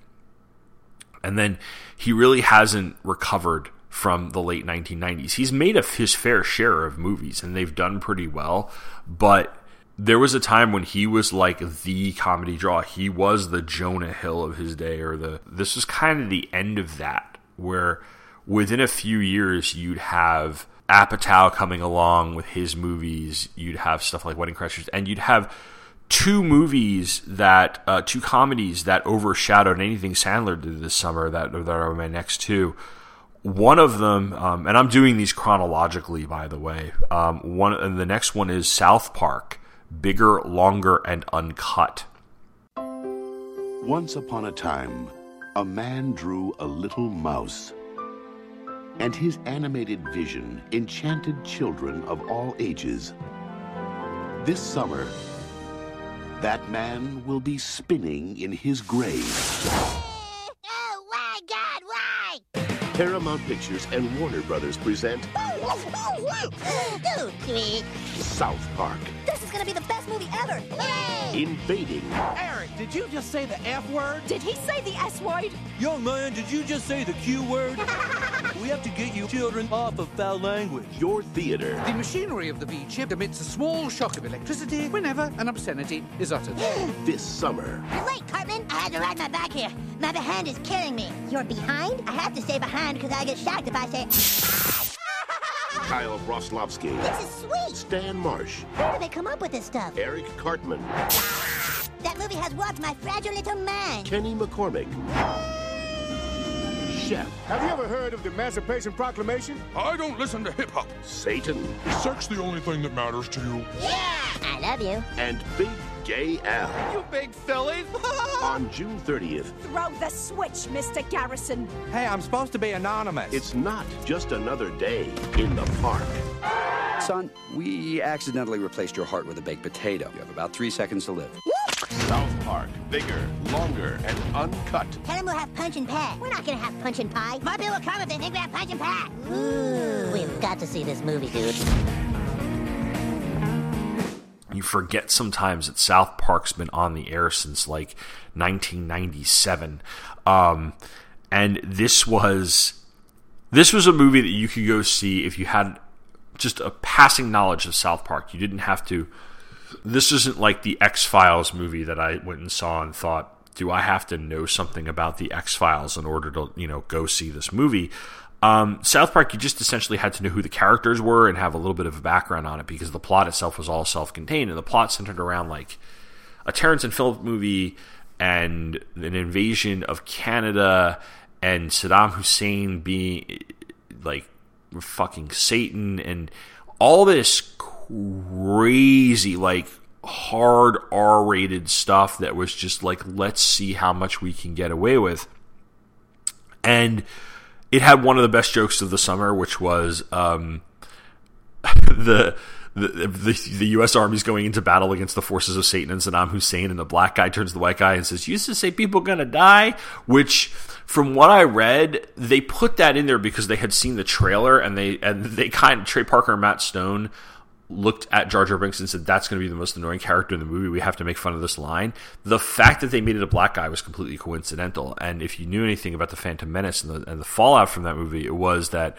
Speaker 1: and then he really hasn't recovered from the late 1990s. He's made a, his fair share of movies, and they've done pretty well, but there was a time when he was like the comedy draw. He was the Jonah Hill of his day, or the this was kind of the end of that, where within a few years you'd have Apatow coming along with his movies. You'd have stuff like Wedding Crashers, and you'd have two movies that uh, two comedies that overshadowed anything Sandler did this summer. That that are my next two. One of them, um, and I'm doing these chronologically, by the way. Um, one and the next one is South Park bigger, longer, and uncut.
Speaker 24: Once upon a time, a man drew a little mouse. And his animated vision enchanted children of all ages. This summer, that man will be spinning in his grave.
Speaker 9: Oh my God! Why?
Speaker 24: Paramount Pictures and Warner Brothers present
Speaker 9: Don't.
Speaker 24: South Park.
Speaker 9: This gonna be the best movie ever. Yay!
Speaker 24: Invading
Speaker 25: Eric, did you just say the F word?
Speaker 9: Did he say the S word?
Speaker 25: Young man, did you just say the Q word? we have to get you children off of foul language.
Speaker 24: your theater.
Speaker 12: The machinery of the V chip emits a small shock of electricity whenever an obscenity is uttered.
Speaker 24: This summer,
Speaker 9: You're late, Cartman. I had to ride my back here. My behind is killing me. You're behind? I have to stay behind because I get shocked if I say.
Speaker 24: Kyle Broflovski,
Speaker 9: This is sweet.
Speaker 24: Stan Marsh,
Speaker 9: Where do they come up with this stuff?
Speaker 24: Eric Cartman,
Speaker 9: That movie has warped my fragile little mind.
Speaker 24: Kenny McCormick, Chef,
Speaker 18: Have you ever heard of the Emancipation Proclamation?
Speaker 15: I don't listen to hip hop.
Speaker 24: Satan,
Speaker 15: Is sex the only thing that matters to you? Yeah!
Speaker 9: I love you.
Speaker 24: and Big Gay Al.
Speaker 25: You big filly!
Speaker 24: On June 30th,
Speaker 13: Throw the switch, Mr. Garrison.
Speaker 25: hey, I'm supposed to be anonymous.
Speaker 24: it's not just another day in the park.
Speaker 26: Son, we accidentally replaced your heart with a baked potato. You have about three seconds to live.
Speaker 24: South Park, bigger, longer, and uncut.
Speaker 9: Tell them we'll have punch and pie. We're not gonna have punch and pie. My bill will come if they think we have punch and pie. Ooh. We've got to see this movie, dude.
Speaker 1: You forget sometimes that South Park's been on the air since like 1997, um, and this was this was a movie that you could go see if you had just a passing knowledge of South Park. You didn't have to. This isn't like the X Files movie that I went and saw and thought, do I have to know something about the X Files in order to you know go see this movie? Um, South Park, you just essentially had to know who the characters were and have a little bit of a background on it because the plot itself was all self-contained, and the plot centered around like a Terrence and Phillip movie and an invasion of Canada and Saddam Hussein being like fucking Satan and all this crazy like hard R rated stuff that was just like, let's see how much we can get away with. And it had one of the best jokes of the summer, which was um, the. The, the, the U.S. Army's going into battle against the forces of Satan and Saddam Hussein, and the black guy turns to the white guy and says, "You used to say people gonna die," which from what I read, they put that in there because they had seen the trailer and they and they kind of Trey Parker and Matt Stone looked at Jar Jar Binks and said, "That's going to be the most annoying character in the movie. We have to make fun of this line." The fact that they made it a black guy was completely coincidental. And if you knew anything about the Phantom Menace and the, and the fallout from that movie, it was that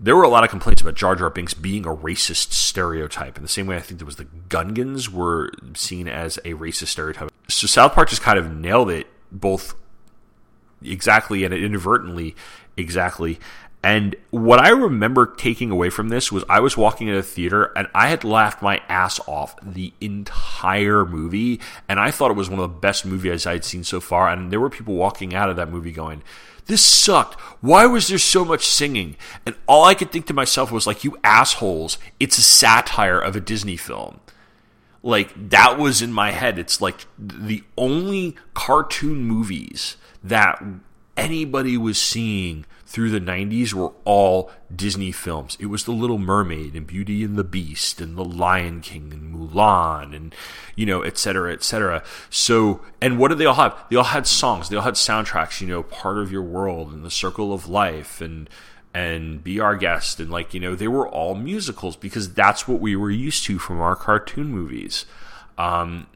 Speaker 1: there were a lot of complaints about Jar Jar Binks being a racist stereotype. In the same way, I think there was the Gungans were seen as a racist stereotype. So South Park just kind of nailed it, both exactly and inadvertently exactly. And what I remember taking away from this was I was walking in a theater and I had laughed my ass off the entire movie. And I thought it was one of the best movies I had seen so far. And there were people walking out of that movie going, this sucked. Why was there so much singing? And all I could think to myself was like, you assholes, it's a satire of a Disney film. Like that was in my head. It's like the only cartoon movies that anybody was seeing through the 90s were all Disney films. It was The Little Mermaid and Beauty and the Beast and The Lion King and Mulan and, you know, et cetera, et cetera. So, and what did they all have? They all had songs. They all had soundtracks, you know, Part of Your World and The Circle of Life and, and Be Our Guest. And like, you know, they were all musicals because that's what we were used to from our cartoon movies. Um,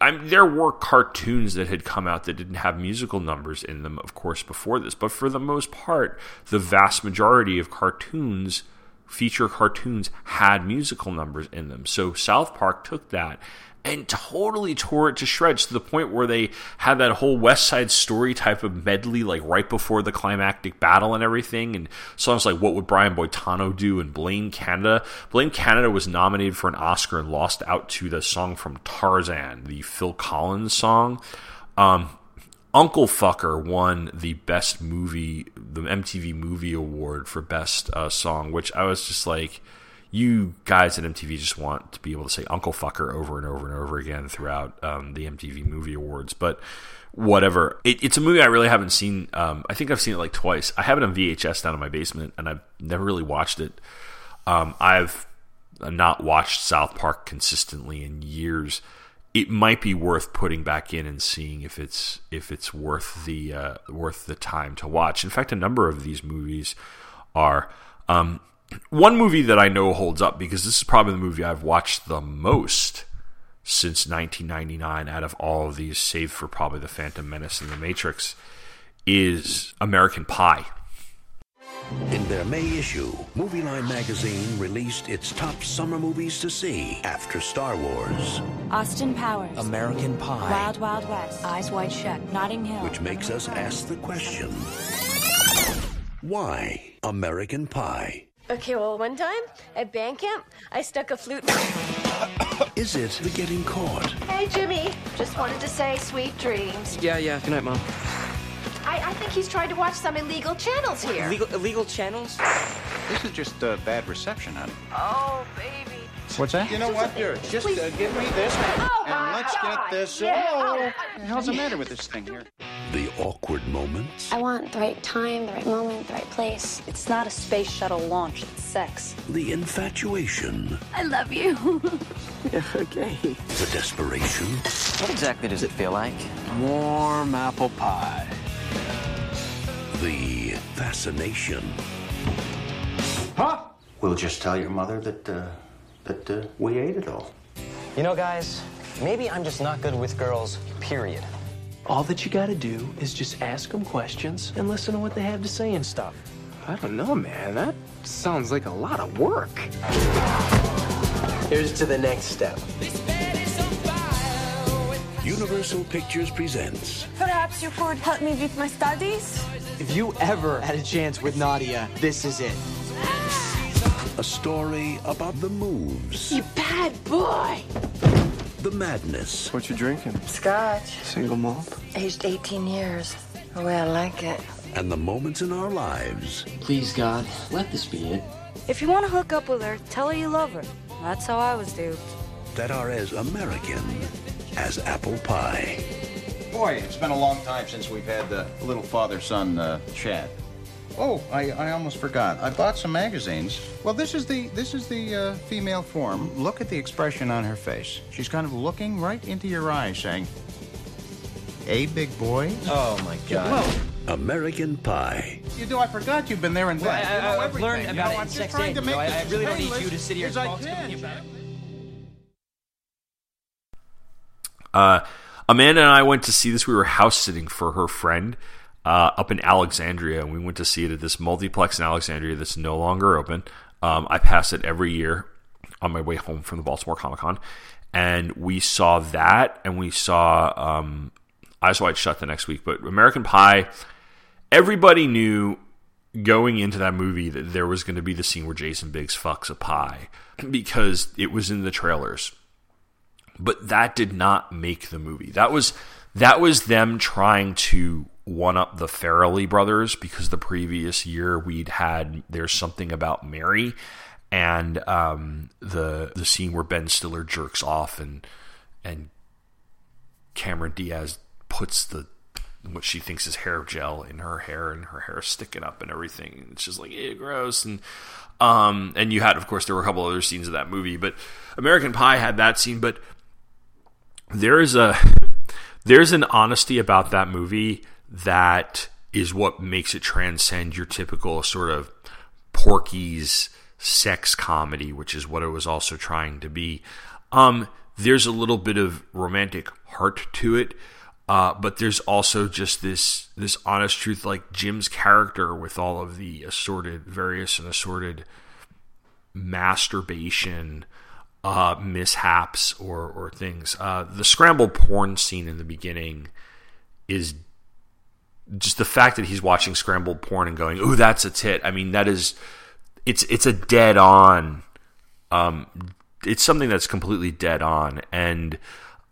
Speaker 1: I there were cartoons that had come out that didn't have musical numbers in them, of course, before this. But for the most part, the vast majority of cartoons, feature cartoons, had musical numbers in them. So South Park took that and totally tore it to shreds to the point where they had that whole West Side Story type of medley, like right before the climactic battle and everything, and songs like "What Would Brian Boitano Do" and "Blame Canada." Blame Canada was nominated for an Oscar and lost out to the song from Tarzan, the Phil Collins song. Um, Uncle Fucker won the best movie, the MTV Movie Award for best uh, song, which I was just like you guys at MTV just want to be able to say Uncle Fucker over and over and over again throughout um, the MTV Movie Awards. But whatever. It, it's a movie I really haven't seen. Um, I think I've seen it like twice. I have it on VHS down in my basement, and I've never really watched it. Um, I've not watched South Park consistently in years. It might be worth putting back in and seeing if it's if it's worth the uh, worth the time to watch. In fact, a number of these movies are. Um, one movie that I know holds up because this is probably the movie I've watched the most since 1999 out of all of these, save for probably The Phantom Menace and The Matrix, is American Pie.
Speaker 27: In their May issue, Movieline magazine released its top summer movies to see after Star Wars.
Speaker 28: Austin Powers.
Speaker 27: American Pie.
Speaker 28: Wild Wild West. Eyes Wide Shut. Notting Hill.
Speaker 27: Which makes us ask the question why American Pie?
Speaker 29: Okay, well, one time at band camp, I stuck a flute.
Speaker 27: Is it the getting caught?
Speaker 29: Hey, Jimmy. Just wanted to say sweet dreams.
Speaker 30: Yeah, yeah. Good night, Mom.
Speaker 29: I, I think he's trying to watch some illegal channels here.
Speaker 30: Illegal, illegal channels?
Speaker 31: This is just a bad reception, honey.
Speaker 29: Oh, baby.
Speaker 31: What's that?
Speaker 16: You know what, dear? Just uh, give me this,
Speaker 29: Oh,
Speaker 16: and
Speaker 29: my
Speaker 16: let's
Speaker 29: God.
Speaker 16: get this.
Speaker 29: Yeah.
Speaker 16: Oh, what the hell's the matter with this thing here?
Speaker 27: The awkward moments,
Speaker 32: I want the right time, the right moment, the right place.
Speaker 33: It's not a space shuttle launch, it's sex.
Speaker 27: the infatuation,
Speaker 33: I love you.
Speaker 30: Yeah, okay.
Speaker 27: the desperation,
Speaker 30: What exactly does it feel like? Warm apple pie.
Speaker 27: the fascination.
Speaker 16: Huh?
Speaker 34: We'll just tell your mother that, uh, that uh, we ate it all.
Speaker 35: You know, guys, maybe I'm just not good with girls, period.
Speaker 30: All that you gotta do is just ask them questions and listen to what they have to say and stuff. I don't know, man. That sounds like a lot of work. Here's to the next step.
Speaker 27: Universal Pictures presents
Speaker 13: Perhaps you could help me with my studies?
Speaker 30: If you ever had a chance with Nadia, this is it.
Speaker 27: a story about the moves,
Speaker 13: You bad boy!
Speaker 27: The madness,
Speaker 30: What you drinking?
Speaker 13: Scotch.
Speaker 30: Single malt?
Speaker 13: Aged 18 years. The way I like it.
Speaker 27: and the moments in our lives
Speaker 36: Please, God, let this be it.
Speaker 13: If you want to hook up with her, tell her you love her. That's how I was duped.
Speaker 27: that are as American as apple pie.
Speaker 31: Boy, it's been a long time since we've had the little father-son uh, chat. Oh, I, I almost forgot. I bought some magazines. Well, this is the this is the uh, female form. Look at the expression on her face. She's kind of looking right into your eyes, saying, "Hey, big boy."
Speaker 35: Oh my God.
Speaker 27: American Pie.
Speaker 31: You do. I forgot you've been there and
Speaker 35: Well,
Speaker 31: back.
Speaker 35: I-
Speaker 31: You know
Speaker 35: I- I've
Speaker 31: everything.
Speaker 35: learned
Speaker 31: You
Speaker 35: about
Speaker 31: know,
Speaker 35: it in
Speaker 31: I'm just
Speaker 35: sex
Speaker 31: trying
Speaker 35: ed,
Speaker 31: to
Speaker 35: you
Speaker 31: make
Speaker 35: know, I-
Speaker 31: this
Speaker 35: I really don't need you to sit here and talk to me about it.
Speaker 1: Uh, Amanda and I went to see this. We were house sitting for her friend uh, up in Alexandria, and we went to see it at this multiplex in Alexandria that's no longer open. Um, I pass it every year on my way home from the Baltimore Comic Con, and we saw that, and we saw um, Eyes Wide Shut the next week. But American Pie, everybody knew going into that movie that there was going to be the scene where Jason Biggs fucks a pie because it was in the trailers but that did not make the movie. That was that was them trying to one up the Farrelly brothers because the previous year we'd had there's something about Mary and um, the the scene where Ben Stiller jerks off and and Cameron Diaz puts the what she thinks is hair gel in her hair and her hair sticking up and everything. It's just like, eh, gross. And um and you had of course there were a couple other scenes of that movie, but American Pie had that scene, but there is a there's an honesty about that movie that is what makes it transcend your typical sort of Porky's sex comedy, which is what it was also trying to be. Um, there's a little bit of romantic heart to it, uh, but there's also just this this honest truth, like Jim's character with all of the assorted, various and assorted masturbation uh, mishaps or or things. Uh, the scrambled porn scene in the beginning is just the fact that he's watching scrambled porn and going, "Ooh, that's a tit." I mean, that is it's it's a dead on. Um, it's something that's completely dead on, and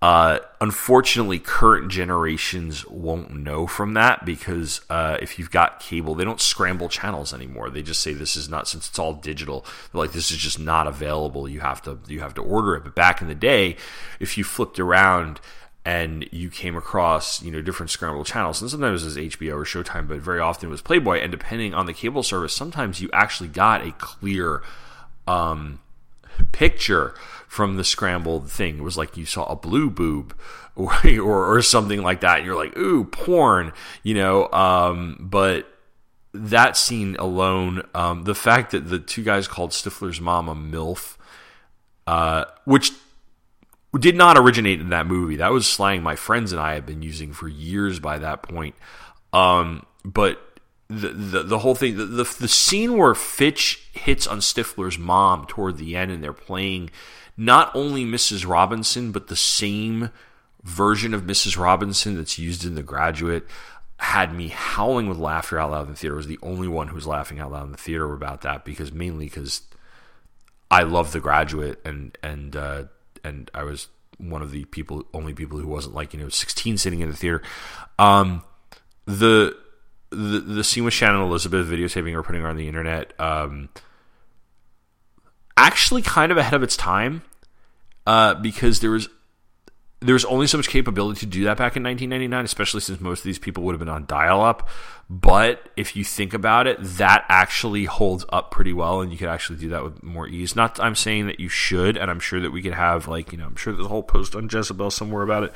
Speaker 1: uh, unfortunately, current generations won't know from that because uh, if you've got cable, they don't scramble channels anymore. They just say this is not since it's all digital. They're like this is just not available. You have to you have to order it. But back in the day, if you flipped around and you came across you know different scrambled channels, and sometimes it was HBO or Showtime, but very often it was Playboy. And depending on the cable service, sometimes you actually got a clear. Um, picture from the scrambled thing. It was like you saw a blue boob or, or, or something like that. And you're like, ooh, porn, you know. Um, but that scene alone, um, the fact that the two guys called Stifler's mom a MILF, uh, which did not originate in that movie. That was slang my friends and I had been using for years by that point. Um, but the, the the whole thing, the, the the scene where Finch hits on Stifler's mom toward the end, and they're playing not only Mrs. Robinson, but the same version of Mrs. Robinson that's used in The Graduate, had me howling with laughter out loud in the theater. I was the only one who was laughing out loud in the theater about that because mainly because I love The Graduate, and and uh, and I was one of the people, only people who wasn't like you know 16 sitting in the theater. Um, the the the scene with Shannon Elizabeth videotaping or putting her on the internet um, actually kind of ahead of its time uh, because there was there was only so much capability to do that back in 1999 especially since most of these people would have been on dial up but if you think about it that actually holds up pretty well and you could actually do that with more ease not I'm saying that you should and I'm sure that we could have like you know I'm sure there's a whole post on Jezebel somewhere about it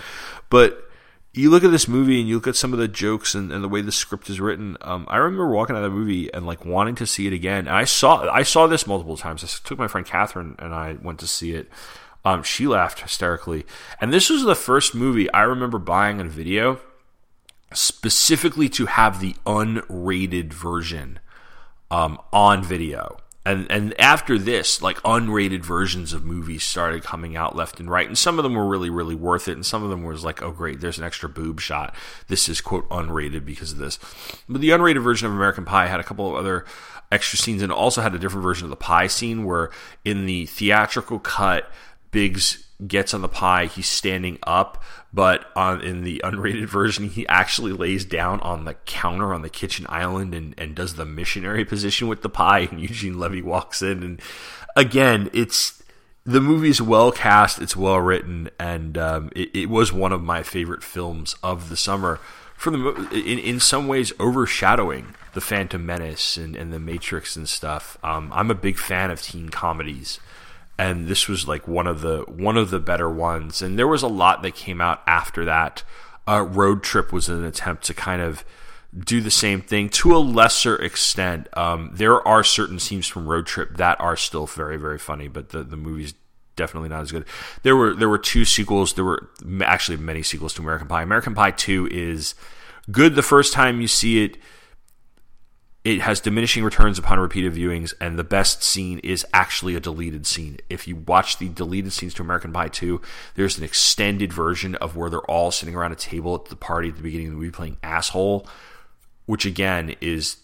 Speaker 1: but you look at this movie and you look at some of the jokes and, and the way the script is written. Um, I remember walking out of the movie and like wanting to see it again. And I saw I saw this multiple times. I took my friend Catherine and I went to see it. Um, she laughed hysterically. And this was the first movie I remember buying on video specifically to have the unrated version um, on video. And and after this, like unrated versions of movies started coming out left and right, and some of them were really really worth it, and some of them was like, oh great, there's an extra boob shot. This is quote unrated because of this. But the unrated version of American Pie had a couple of other extra scenes, and also had a different version of the pie scene where in the theatrical cut, Biggs gets on the pie, he's standing up, but on in the unrated version, he actually lays down on the counter on the kitchen island and, and does the missionary position with the pie. And Eugene Levy walks in, and again, it's the movie's well cast, it's well written, and um, it, it, was one of my favorite films of the summer. For the in in some ways overshadowing the Phantom Menace and, and the Matrix and stuff. Um, I'm a big fan of teen comedies, and this was like one of the one of the better ones. And there was a lot that came out after that. Uh, Road Trip was an attempt to kind of do the same thing to a lesser extent. Um, there are certain scenes from Road Trip that are still very, very funny, but the the movie's definitely not as good. There were there were two sequels. There were actually many sequels to American Pie. American Pie Two is good the first time you see it. It has diminishing returns upon repeated viewings, and the best scene is actually a deleted scene. If you watch the deleted scenes to American Pie 2, there's an extended version of where they're all sitting around a table at the party at the beginning of the movie playing Asshole, which again is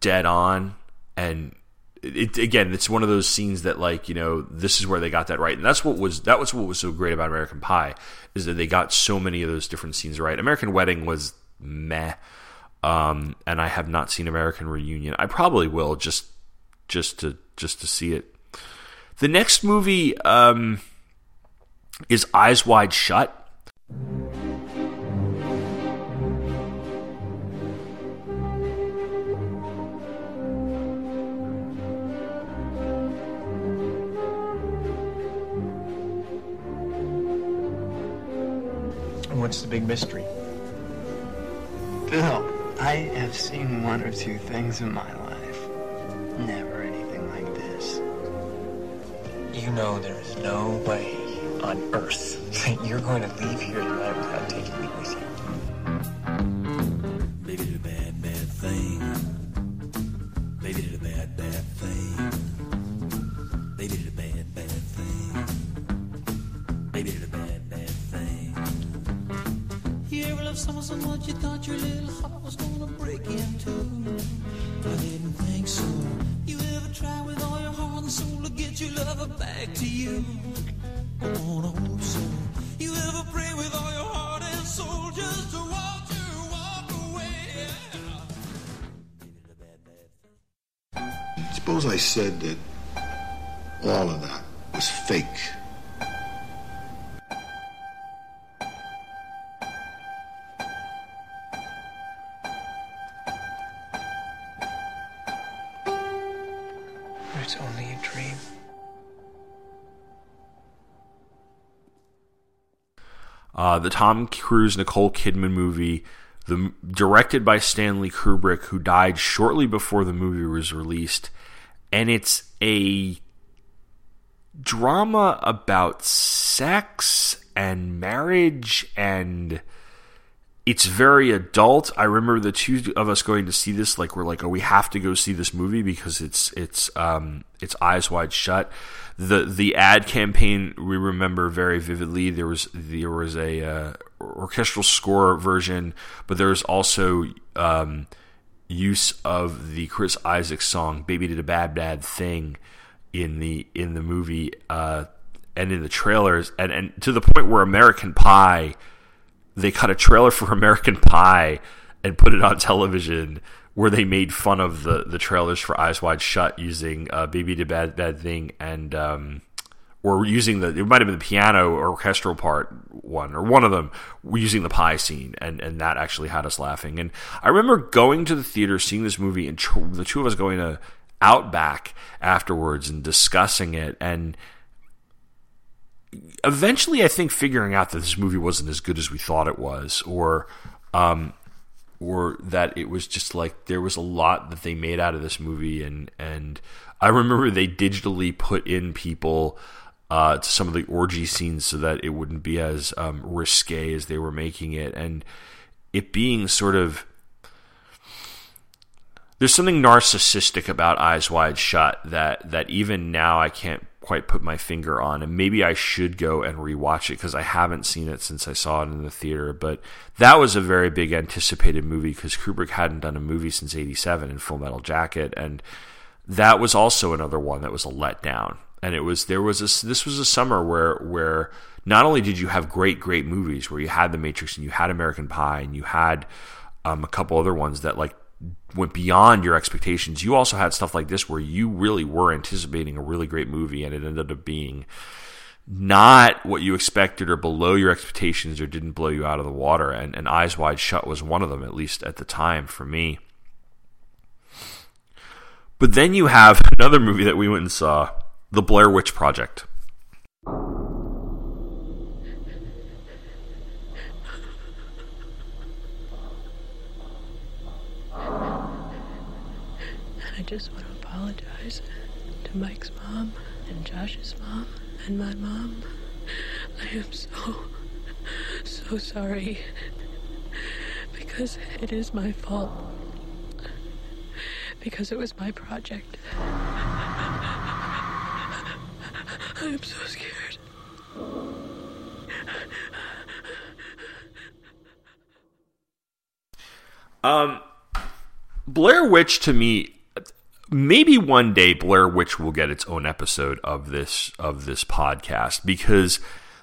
Speaker 1: dead on. And it, again it's one of those scenes that like you know this is where they got that right. And that's what was that was what was so great about american pie is that they got so many of those different scenes right. American wedding was meh um, and i have not seen american reunion. I probably will just just to just to see it. The next movie um, is eyes wide shut.
Speaker 37: What's the big mystery?
Speaker 38: Bill, I have seen one or two things in my life. Never anything like this.
Speaker 37: You know there is no way on earth that you're going to leave here tonight without taking me with you.
Speaker 39: Baby did a bad, bad thing. Baby did a bad, bad thing. Baby did a bad, bad thing. Baby did a bad, bad thing. You ever love someone so much you thought your little heart was gonna break? I didn't think so. You ever try with all your heart and soul to get your lover back to you? I wanna hope so. You ever pray with all your heart and soul just to you walk away?
Speaker 40: Suppose I said that all of that was fake.
Speaker 1: Uh, the Tom Cruise Nicole Kidman movie, the directed by Stanley Kubrick, who died shortly before the movie was released, and it's a drama about sex and marriage and it's very adult. I remember the two of us going to see this. Like we're like, oh, we have to go see this movie because it's it's um it's eyes wide shut. The the ad campaign we remember very vividly. There was there was a uh, orchestral score version, but there was also um, use of the Chris Isaak song "Baby Did a Bad Bad Thing" in the in the movie uh, and in the trailers, and and to the point where American Pie they cut a trailer for American Pie and put it on television where they made fun of the, the trailers for Eyes Wide Shut using uh, Baby Did Bad Bad Thing and um, or using the it might have been the piano or orchestral part one or one of them using the pie scene and and that actually had us laughing. And I remember going to the theater seeing this movie and tr- the two of us going to Outback afterwards and discussing it. And eventually I think figuring out that this movie wasn't as good as we thought it was, or um, or that it was just like there was a lot that they made out of this movie, and and I remember they digitally put in people. Uh, to some of the orgy scenes so that it wouldn't be as um, risque as they were making it, and it being sort of there's something narcissistic about Eyes Wide Shut that that even now I can't quite put my finger on, and maybe I should go and rewatch it because I haven't seen it since I saw it in the theater. But that was a very big anticipated movie because Kubrick hadn't done a movie since '87 in Full Metal Jacket, and that was also another one that was a letdown. And it was there was a, this was a summer where where not only did you have great great movies where you had The Matrix and you had American Pie and you had um, a couple other ones that like went beyond your expectations. You also had stuff like this where you really were anticipating a really great movie and it ended up being not what you expected or below your expectations or didn't blow you out of the water. And, and Eyes Wide Shut was one of them, at least at the time for me. But then you have another movie that we went and saw, The Blair Witch Project.
Speaker 41: I just want to apologize to Mike's mom and Josh's mom and my mom. I am so, so sorry. Because it is my fault. Because it was my project. I am so scared.
Speaker 1: Um, Blair Witch to me, maybe one day Blair Witch will get its own episode of this of this podcast because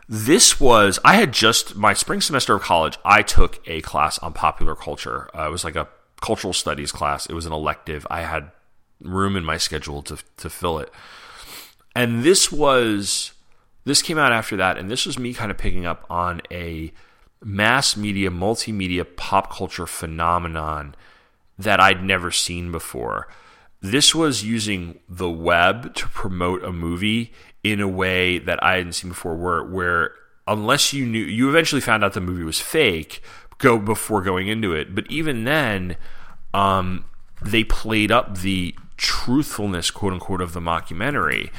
Speaker 1: this was I had just my spring semester of college. I took a class on popular culture. Uh, it was like a cultural studies class. It was an elective. I had room in my schedule to to fill it, and this was this came out after that, and this was me kind of picking up on a mass media, multimedia, pop culture phenomenon that I'd never seen before. This was using the web to promote a movie in a way that I hadn't seen before, where where unless you knew, you eventually found out the movie was fake, go before going into it. But even then, um, they played up the truthfulness, quote unquote, of the mockumentary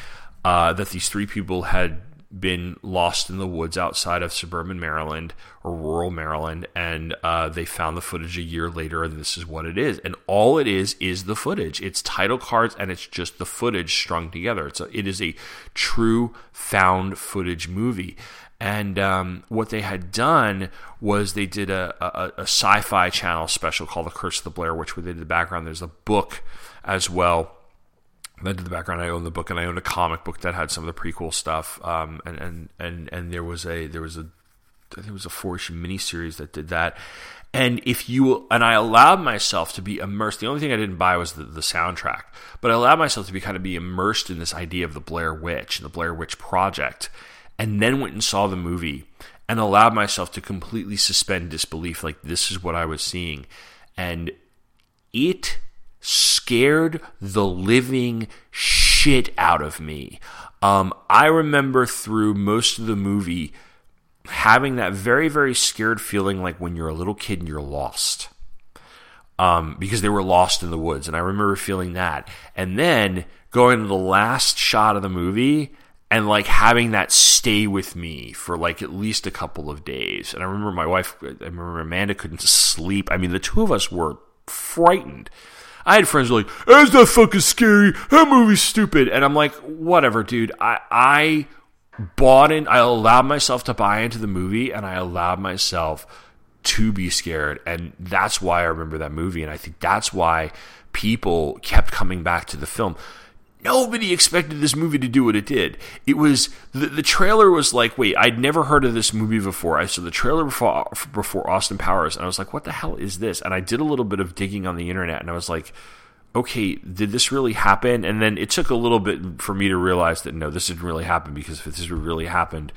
Speaker 1: uh, that these three people had been lost in the woods outside of suburban Maryland or rural Maryland, and uh, they found the footage a year later, and this is what it is. And all it is is the footage. It's title cards, and it's just the footage strung together. It's a, it is a true found footage movie. And um, what they had done was they did a, a, a sci-fi channel special called The Curse of the Blair Witch, where the background. There's a book as well I did the background. I own the book, and I owned a comic book that had some of the prequel stuff. Um, and and and and there was a there was a I think it was a four issue miniseries that did that. And if you and I allowed myself to be immersed. The only thing I didn't buy was the, the soundtrack, but I allowed myself to be kind of be immersed in this idea of the Blair Witch and the Blair Witch Project, and then went and saw the movie and allowed myself to completely suspend disbelief. Like this is what I was seeing, and it scared the living shit out of me. Um, I remember through most of the movie having that very, very scared feeling like when you're a little kid and you're lost. Um, because they were lost in the woods. And I remember feeling that. And then going to the last shot of the movie and like having that stay with me for like at least a couple of days. And I remember my wife, I remember Amanda couldn't sleep. I mean, the two of us were frightened. I had friends were like, eh, "That's not fucking scary. That movie's stupid." And I'm like, "Whatever, dude. I I bought in. I allowed myself to buy into the movie, and I allowed myself to be scared, and that's why I remember that movie. And I think that's why people kept coming back to the film. Nobody expected this movie to do what it did. It was the, the trailer was like, wait, I'd never heard of this movie before. I saw the trailer before before Austin Powers, and I was like, what the hell is this? And I did a little bit of digging on the internet, and I was like, okay, did this really happen? And then it took a little bit for me to realize that no, this didn't really happen because if this really happened,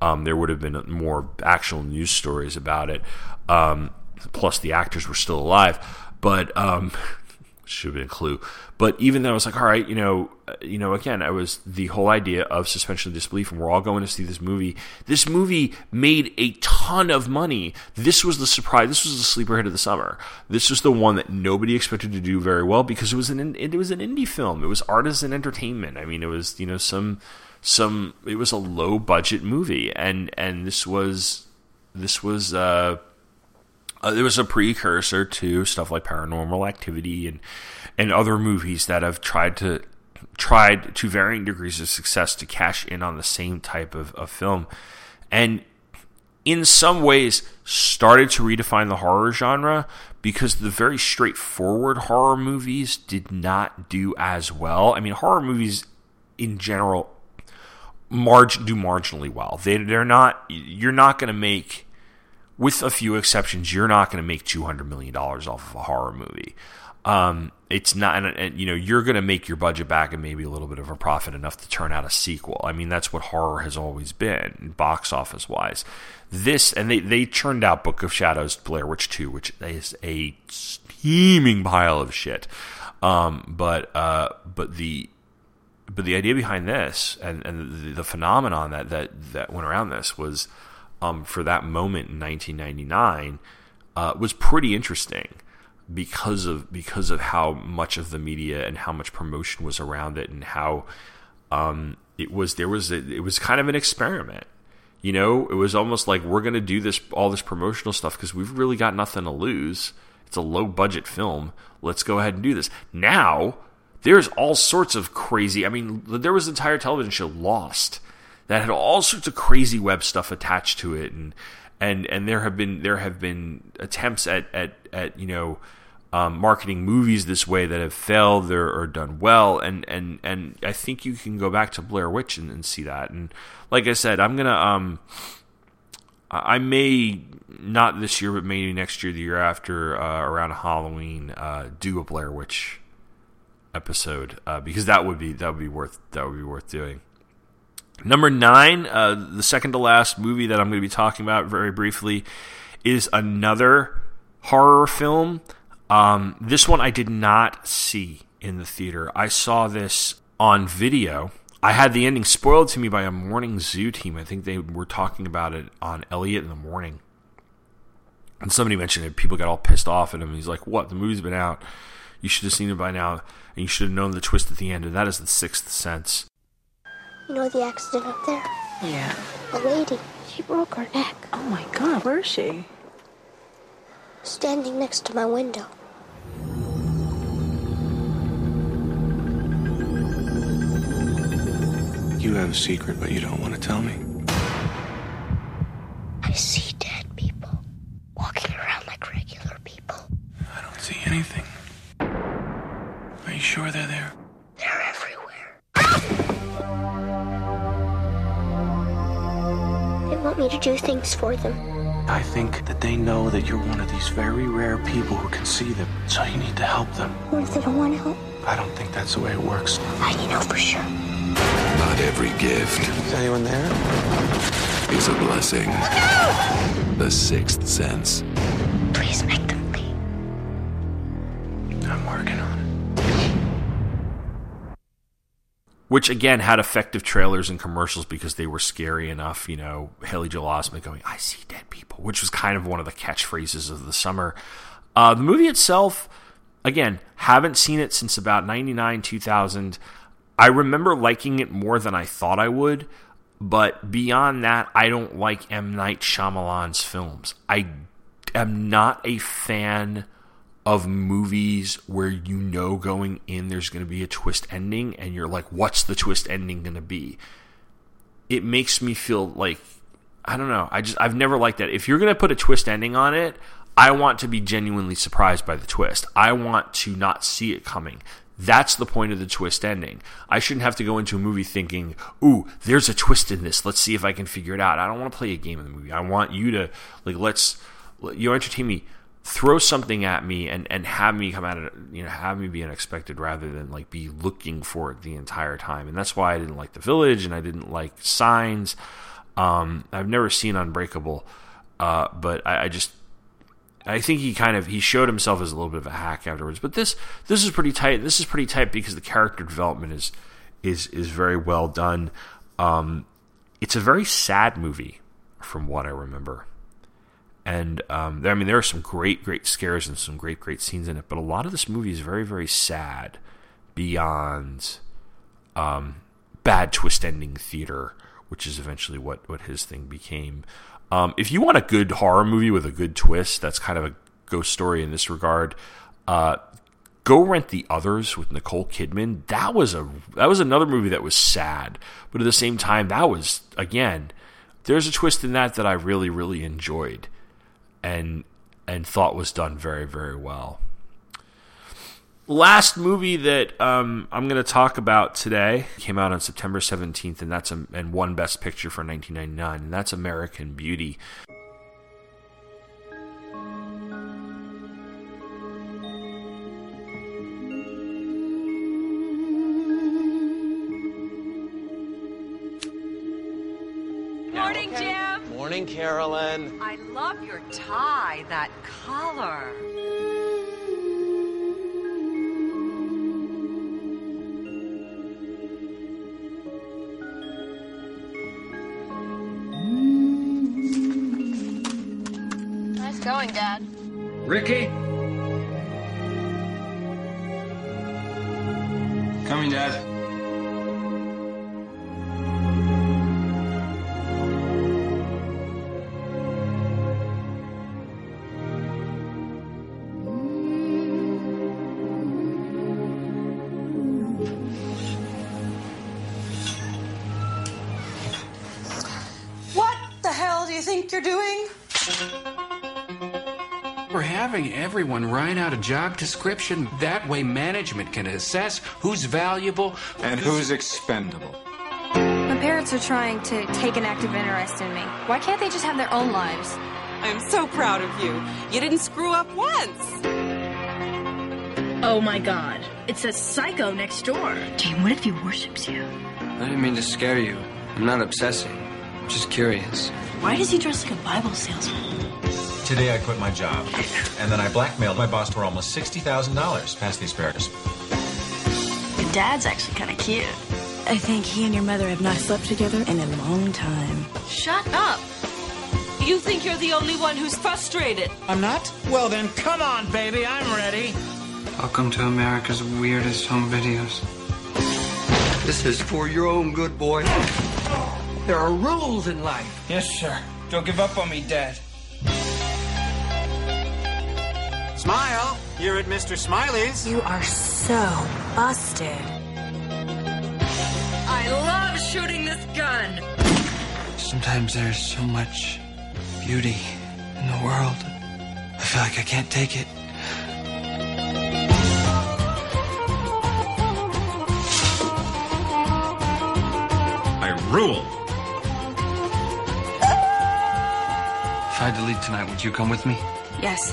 Speaker 1: um, there would have been more actual news stories about it. Um, plus, the actors were still alive, but um, should have been a clue. But even though I was like, all right, you know, uh, you know, again, I was the whole idea of suspension of disbelief, and we're all going to see this movie. This movie made a ton of money. This was the surprise. This was the sleeper hit of the summer. This was the one that nobody expected to do very well because it was an it was an indie film. It was artisan entertainment. I mean, it was you know some some it was a low budget movie, and and this was this was. uh uh, Uh, it was a precursor to stuff like Paranormal Activity and and other movies that have tried to tried to varying degrees of success to cash in on the same type of, of film, and in some ways started to redefine the horror genre because the very straightforward horror movies did not do as well. I mean, horror movies in general do marginally well. They they're not you're not going to make with a few exceptions, you're not going to make $200 million off of a horror movie. Um, it's not, and, and you know, you're going to make your budget back and maybe a little bit of a profit enough to turn out a sequel. I mean, that's what horror has always been, box office wise. This, and they, they churned out Book of Shadows, Blair Witch 2, which is a steaming pile of shit. Um, but, uh, but the, but the idea behind this and, and the, the phenomenon that, that, that went around this was, um, for that moment in 1999, uh, was pretty interesting because of because of how much of the media and how much promotion was around it and how um, it was there was a, it was kind of an experiment. You know it was almost like we're going to do this all this promotional stuff because we've really got nothing to lose. It's a low budget film. Let's go ahead and do this. Now there's all sorts of crazy i mean there was an entire television show lost that had all sorts of crazy web stuff attached to it and and and there have been there have been attempts at at at you know um, marketing movies this way that have failed or, or, done well, and and and I think you can go back to Blair Witch and, and see that. And like I said, I'm gonna um, I may not this year, but maybe next year, the year after, uh, around Halloween, uh, do a Blair Witch episode uh, because that would be that would be worth that would be worth doing. Number nine, uh, the second to last movie that I'm going to be talking about very briefly is another horror film. Um, this one I did not see in the theater. I saw this on video. I had the ending spoiled to me by a morning zoo team. I think they were talking about it on Elliot in the morning. And somebody mentioned it. People got all pissed off at him. He's like, What? The movie's been out. You should have seen it by now. And you should have known the twist at the end. And that is the sixth sense.
Speaker 32: You know the accident up there?
Speaker 13: Yeah.
Speaker 32: A lady. She broke her neck.
Speaker 13: Oh my god, where is she?
Speaker 32: Standing next to my window.
Speaker 38: You have a secret, but you don't want to tell me.
Speaker 32: I see dead people walking around like regular people.
Speaker 38: I don't see anything. Are you sure they're there?
Speaker 32: They're everywhere. They want me to do things for them.
Speaker 38: I think that they know that you're one of these very rare people who can see them, so you need to help them.
Speaker 32: What if they don't want to help?
Speaker 38: I don't think that's the way it works.
Speaker 32: How do you know for sure?
Speaker 42: Not every gift
Speaker 38: Is anyone there?
Speaker 42: is a blessing. The sixth sense.
Speaker 32: Please make them leave.
Speaker 38: I'm working on it.
Speaker 1: Which again had effective trailers and commercials because they were scary enough. You know, Haley Joel Osment going, "I see dead people," which was kind of one of the catchphrases of the summer. Uh, the movie itself, again, haven't seen it since about '99, 2000. I remember liking it more than I thought I would, but beyond that, I don't like M. Night Shyamalan's films. I am not a fan of movies where you know going in there's going to be a twist ending and you're like, what's the twist ending going to be? It makes me feel like, I don't know. I just, I've never liked that. If you're going to put a twist ending on it, I want to be genuinely surprised by the twist. I want to not see it coming. That's the point of the twist ending. I shouldn't have to go into a movie thinking, ooh, there's a twist in this. Let's see if I can figure it out. I don't want to play a game in the movie. I want you to, like, let's, you entertain me. Throw something at me and, and have me come at it, you know, have me be unexpected rather than like be looking for it the entire time. And that's why I didn't like The Village and I didn't like Signs. Um, I've never seen Unbreakable, uh, but I, I just, I think he kind of he showed himself as a little bit of a hack afterwards. But this this is pretty tight. This is pretty tight because the character development is is is very well done. Um, it's a very sad movie from what I remember. And um, I mean, there are some great, great scares and some great, great scenes in it. But a lot of this movie is very, very sad beyond um, bad twist ending theater, which is eventually what, what his thing became. Um, if you want a good horror movie with a good twist, that's kind of a ghost story in this regard. Uh, go rent the others with Nicole Kidman. That was a that was another movie that was sad, but at the same time, that was again. There's a twist in that that I really really enjoyed, and and thought was done very very well. Last movie that um, I'm going to talk about today came out on September 17th, and that's a, and won Best Picture for 1999, and that's American Beauty.
Speaker 43: Carolyn.
Speaker 44: I love your tie, that collar.
Speaker 45: Nice going, Dad.
Speaker 38: Ricky? Coming, Dad.
Speaker 46: Everyone write out a job description. That way, management can assess who's valuable
Speaker 38: And who's expendable?
Speaker 47: My parents are trying to take an active interest in me. Why can't they just have their own lives?
Speaker 48: I'm so proud of you. You didn't screw up once.
Speaker 49: Oh my god. It's a psycho next door.
Speaker 48: Jane, what if he worships you?
Speaker 38: I didn't mean to scare you. I'm not obsessing. I'm just curious.
Speaker 49: Why does he dress like a Bible salesman?
Speaker 50: Today I quit my job, and then I blackmailed my boss for almost sixty thousand dollars. Past the asparagus.
Speaker 49: Your dad's actually kind of cute.
Speaker 48: I think he and your mother have not slept together in a long time.
Speaker 49: Shut up.
Speaker 48: You think you're the only one who's frustrated.
Speaker 36: I'm not? Well then, come on, baby, I'm ready.
Speaker 38: Welcome to America's weirdest home videos.
Speaker 36: This is for your own good, boy. There are rules in life. Yes, sir. Don't give up on me, Dad.
Speaker 51: Smile! You're at Mr. Smiley's.
Speaker 48: You are so busted.
Speaker 49: I love shooting this gun.
Speaker 38: Sometimes there's so much beauty in the world. I feel like I can't take it.
Speaker 50: I rule.
Speaker 38: If I had to leave tonight, would you come with me?
Speaker 47: Yes.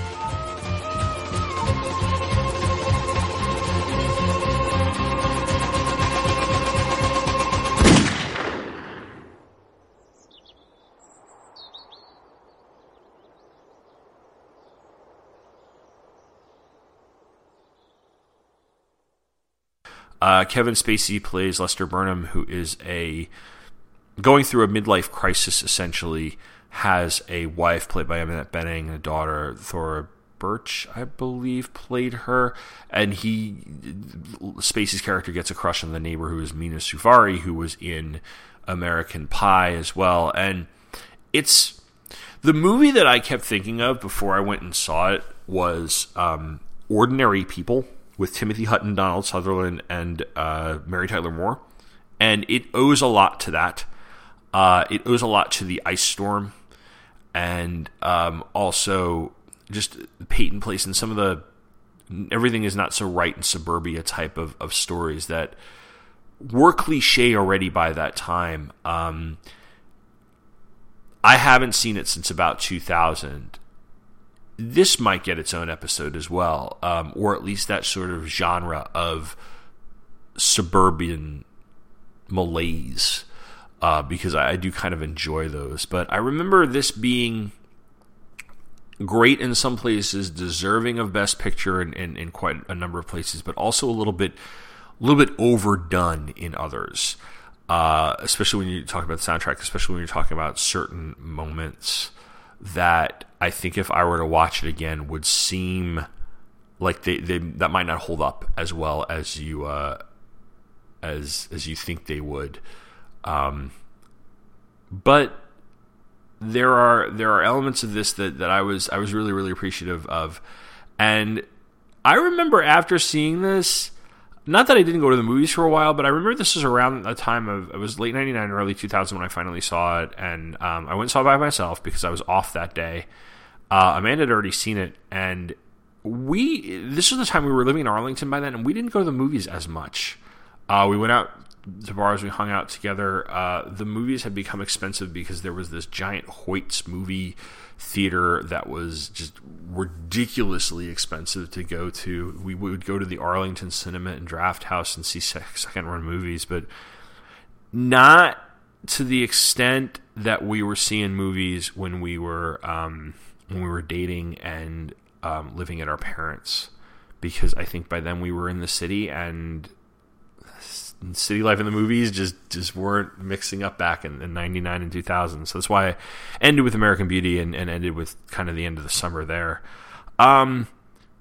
Speaker 1: Uh, Kevin Spacey plays Lester Burnham, who is a going through a midlife crisis. Essentially, has a wife played by Annette Bening, and a daughter Thora Birch, I believe, played her. And he Spacey's character gets a crush on the neighbor who is Mena Suvari, who was in American Pie as well. And it's the movie that I kept thinking of before I went and saw it was um, Ordinary People with Timothy Hutton, Donald Sutherland, and uh, Mary Tyler Moore, and it owes a lot to that. Uh, it owes a lot to the ice storm, and um, also just the Peyton Place and some of the everything is not so right in suburbia type of, of stories that were cliche already by that time. Um, I haven't seen it since about 2000, this might get its own episode as well, um, or at least that sort of genre of suburban malaise, uh, because I, I, do kind of enjoy those. But I remember this being great in some places, deserving of Best Picture in, in, in quite a number of places, but also a little bit, a little bit overdone in others. Uh, especially when you talk about the soundtrack, especially when you're talking about certain moments that I think if I were to watch it again would seem like they, they that might not hold up as well as you uh, as as you think they would. Um, but there are there are elements of this that, that I was I was really really appreciative of, and I remember after seeing this not that I didn't go to the movies for a while, but I remember this was around the time of it was late '99, early 2000 when I finally saw it, and um, I went and saw it by myself because I was off that day. Uh, Amanda had already seen it, and we this was the time we were living in Arlington by then, and we didn't go to the movies as much. Uh, we went out to bars, we hung out together. Uh, the movies had become expensive because there was this giant Hoyt's movie theater that was just ridiculously expensive to go to. We would go to the Arlington Cinema and Draft House and see second run movies, but not to the extent that we were seeing movies when we were um, when we were dating and um, living at our parents, because I think by then we were in the city and city life and the movies just just weren't mixing up back in, in 99 and 2000 so that's why i ended with american beauty and, and ended with kind of the end of the summer there um,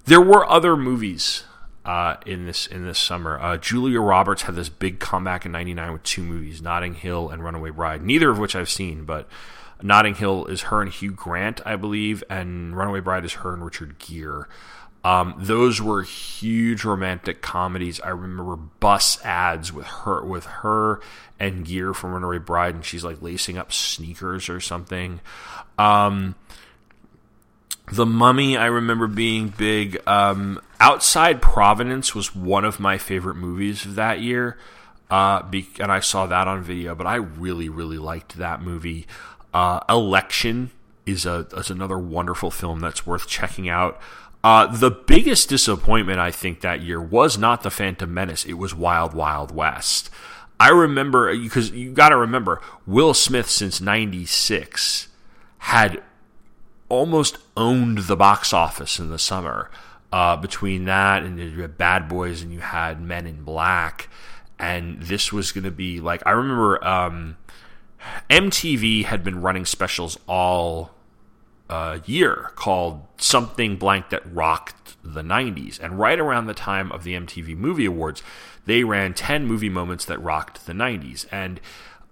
Speaker 1: there were other movies uh, in this in this summer. Uh, Julia Roberts had this big comeback in '99 with two movies, Notting Hill and Runaway Bride. Neither of which I've seen, but Notting Hill is her and Hugh Grant, I believe, and Runaway Bride is her and Richard Gere. Um, those were huge romantic comedies. I remember bus ads with her with her and Gere from Runaway Bride, and she's like lacing up sneakers or something. Um, the Mummy, I remember being big. Um, Outside Providence was one of my favorite movies of that year, uh, be- and I saw that on video. But I really, really liked that movie. Uh, Election is a is another wonderful film that's worth checking out. Uh, the biggest disappointment I think that year was not the Phantom Menace; it was Wild Wild West. I remember because you got to remember Will Smith since '96 had almost owned the box office in the summer. Uh, between that and you had Bad Boys and you had Men in Black, and this was going to be like I remember um, MTV had been running specials all uh, year called something blank that rocked the 90s, and right around the time of the MTV Movie Awards, they ran 10 movie moments that rocked the 90s, and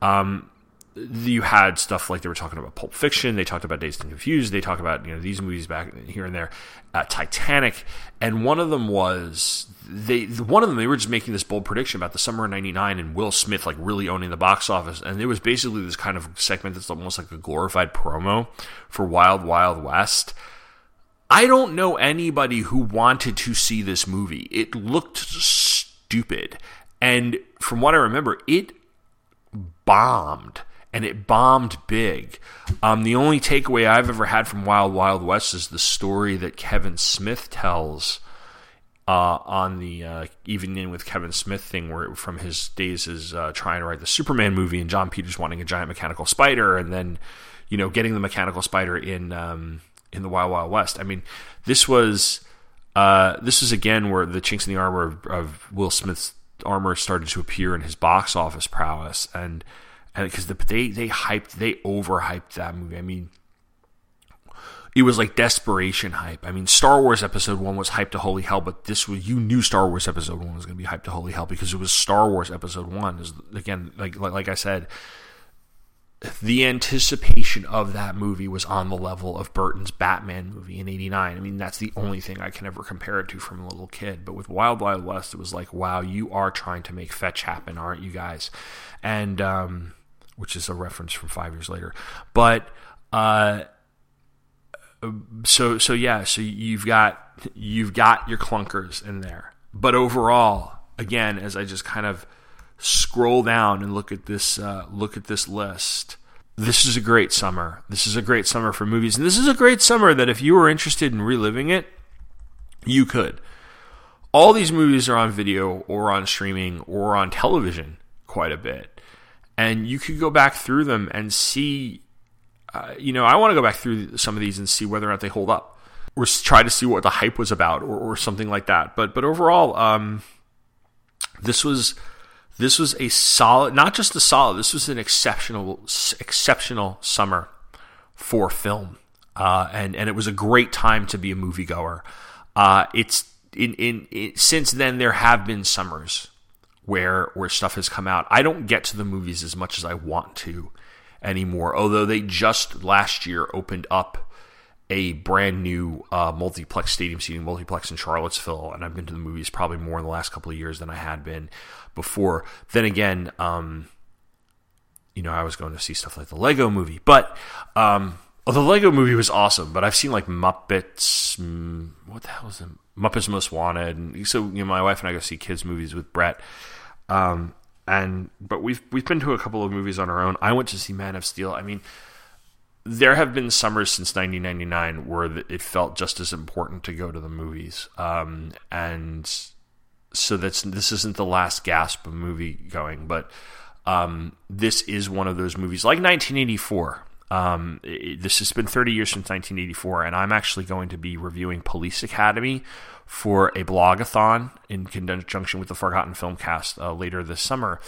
Speaker 1: um, you had stuff like they were talking about Pulp Fiction, they talked about Dazed and Confused, they talked about you know these movies back here and there, uh, Titanic, and one of them was they one of them they were just making this bold prediction about the summer of '99 and Will Smith like really owning the box office, and it was basically this kind of segment that's almost like a glorified promo for Wild Wild West. I don't know anybody who wanted to see this movie. It looked stupid, and from what I remember, it bombed and it bombed big. Um, the only takeaway I've ever had from Wild Wild West is the story that Kevin Smith tells uh, on the uh, Evening with Kevin Smith thing, where from his days as uh, trying to write the Superman movie and Jon Peters wanting a giant mechanical spider, and then you know getting the mechanical spider in um, in the Wild Wild West. I mean, this was uh, this was again where the chinks in the armor of, of Will Smith's armor started to appear in his box office prowess and because the, they they hyped they overhyped that movie. I mean, it was like desperation hype. I mean, Star Wars Episode One was hyped to holy hell, but this was you knew Star Wars Episode One was going to be hyped to holy hell because it was Star Wars Episode One. Is again like, like like I said, the anticipation of that movie was on the level of Burton's Batman movie in '89. I mean, that's the only thing I can ever compare it to from a little kid. But with Wild Wild West, it was like, wow, you are trying to make fetch happen, aren't you guys? And um, which is a reference from five years later. But uh, so so yeah, so you've got you've got your clunkers in there. But overall, again, as I just kind of scroll down and look at this uh, look at this list. This is a great summer. This is a great summer for movies, and this is a great summer that if you were interested in reliving it, you could. All these movies are on video or on streaming or on television quite a bit and you could go back through them and see. Uh, you know, I want to go back through some of these and see whether or not they hold up, or try to see what the hype was about, or, or something like that. But but overall, um, this was this was a solid, not just a solid. This was an exceptional exceptional summer for film, uh, and and it was a great time to be a moviegoer. Uh, it's in, in, in since then there have been summers where where stuff has come out. I don't get to the movies as much as I want to anymore. Although they just last year opened up a brand new uh, multiplex stadium seating multiplex in Charlottesville, and I've been to the movies probably more in the last couple of years than I had been before. Then again, um, you know, I was going to see stuff like the Lego movie, but um, well, the Lego movie was awesome. But I've seen like Muppets. Mm, what the hell is it? Muppets Most Wanted, and so you know, my wife and I go see kids movies with Brett um, and but we've we've been to a couple of movies on our own. I went to see Man of Steel. I mean, there have been summers since 1999 where it felt just as important to go to the movies, um, and so that's this isn't the last gasp of movie going, but um, this is one of those movies, like 1984. Um, it, this has been 30 years since 1984, and I'm actually going to be reviewing Police Academy for a blogathon in conjunction with the Forgotten Filmcast uh, later this summer.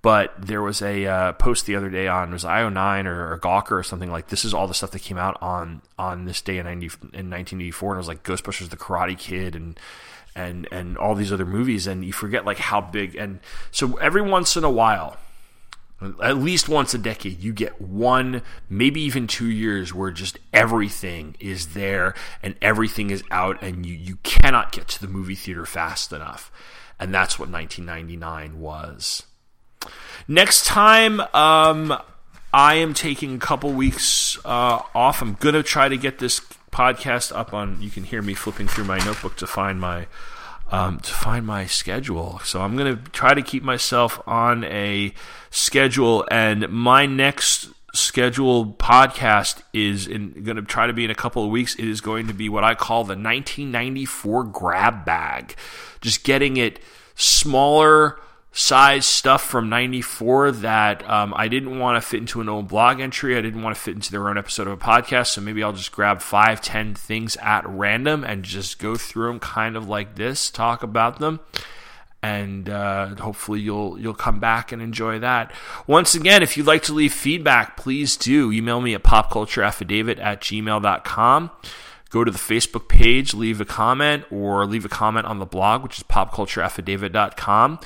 Speaker 1: But there was a uh, post the other day on was IO9 or, or Gawker or something like this is all the stuff that came out on on this day in, 90, in 1984, and it was like Ghostbusters, The Karate Kid, and and and all these other movies, and you forget like how big. And so every once in a while, at least once a decade, you get one, maybe even two years where just everything is there and everything is out, and you, you cannot get to the movie theater fast enough. And that's what 1999 was. Next time, um, I am taking a couple weeks uh, off. I'm going to try to get this podcast up on. You can hear me flipping through my notebook to find my um, to find my schedule. So I'm going to try to keep myself on a schedule, and my next scheduled podcast is going to try to be in a couple of weeks. It is going to be what I call the 1994 grab bag, just getting it smaller size stuff from 94 that um, I didn't want to fit into an old blog entry. I didn't want to fit into their own episode of a podcast. So maybe I'll just grab five, ten things at random and just go through them kind of like this, talk about them. And uh, hopefully you'll you'll come back and enjoy that. Once again, if you'd like to leave feedback, please do email me at popcultureaffidavit at gmail.com go to the Facebook page, leave a comment, or leave a comment on the blog, which is popcultureaffidavit.com.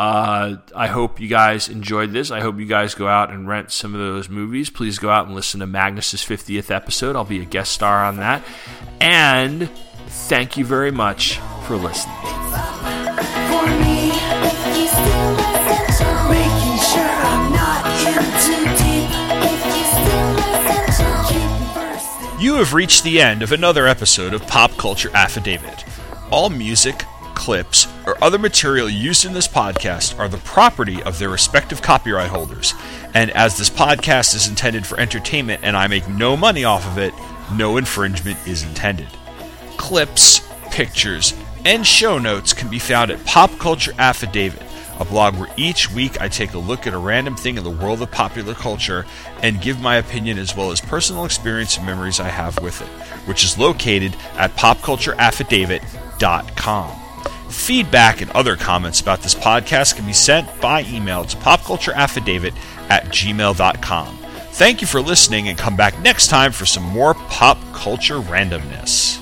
Speaker 1: Uh, I hope you guys enjoyed this. I hope you guys go out and rent some of those movies. Please go out and listen to Magnus's 50th episode. I'll be a guest star on that. And thank you very much for listening. You have reached the end of another episode of Pop Culture Affidavit. All music, clips, or other material used in this podcast are the property of their respective copyright holders. And as this podcast is intended for entertainment and I make no money off of it, no infringement is intended. Clips, pictures, and show notes can be found at Pop Culture Affidavit, a blog where each week I take a look at a random thing in the world of popular culture and give my opinion as well as personal experience and memories I have with it, which is located at popcultureaffidavit.com. Feedback and other comments about this podcast can be sent by email to popcultureaffidavit at gmail.com. Thank you for listening and come back next time for some more pop culture randomness.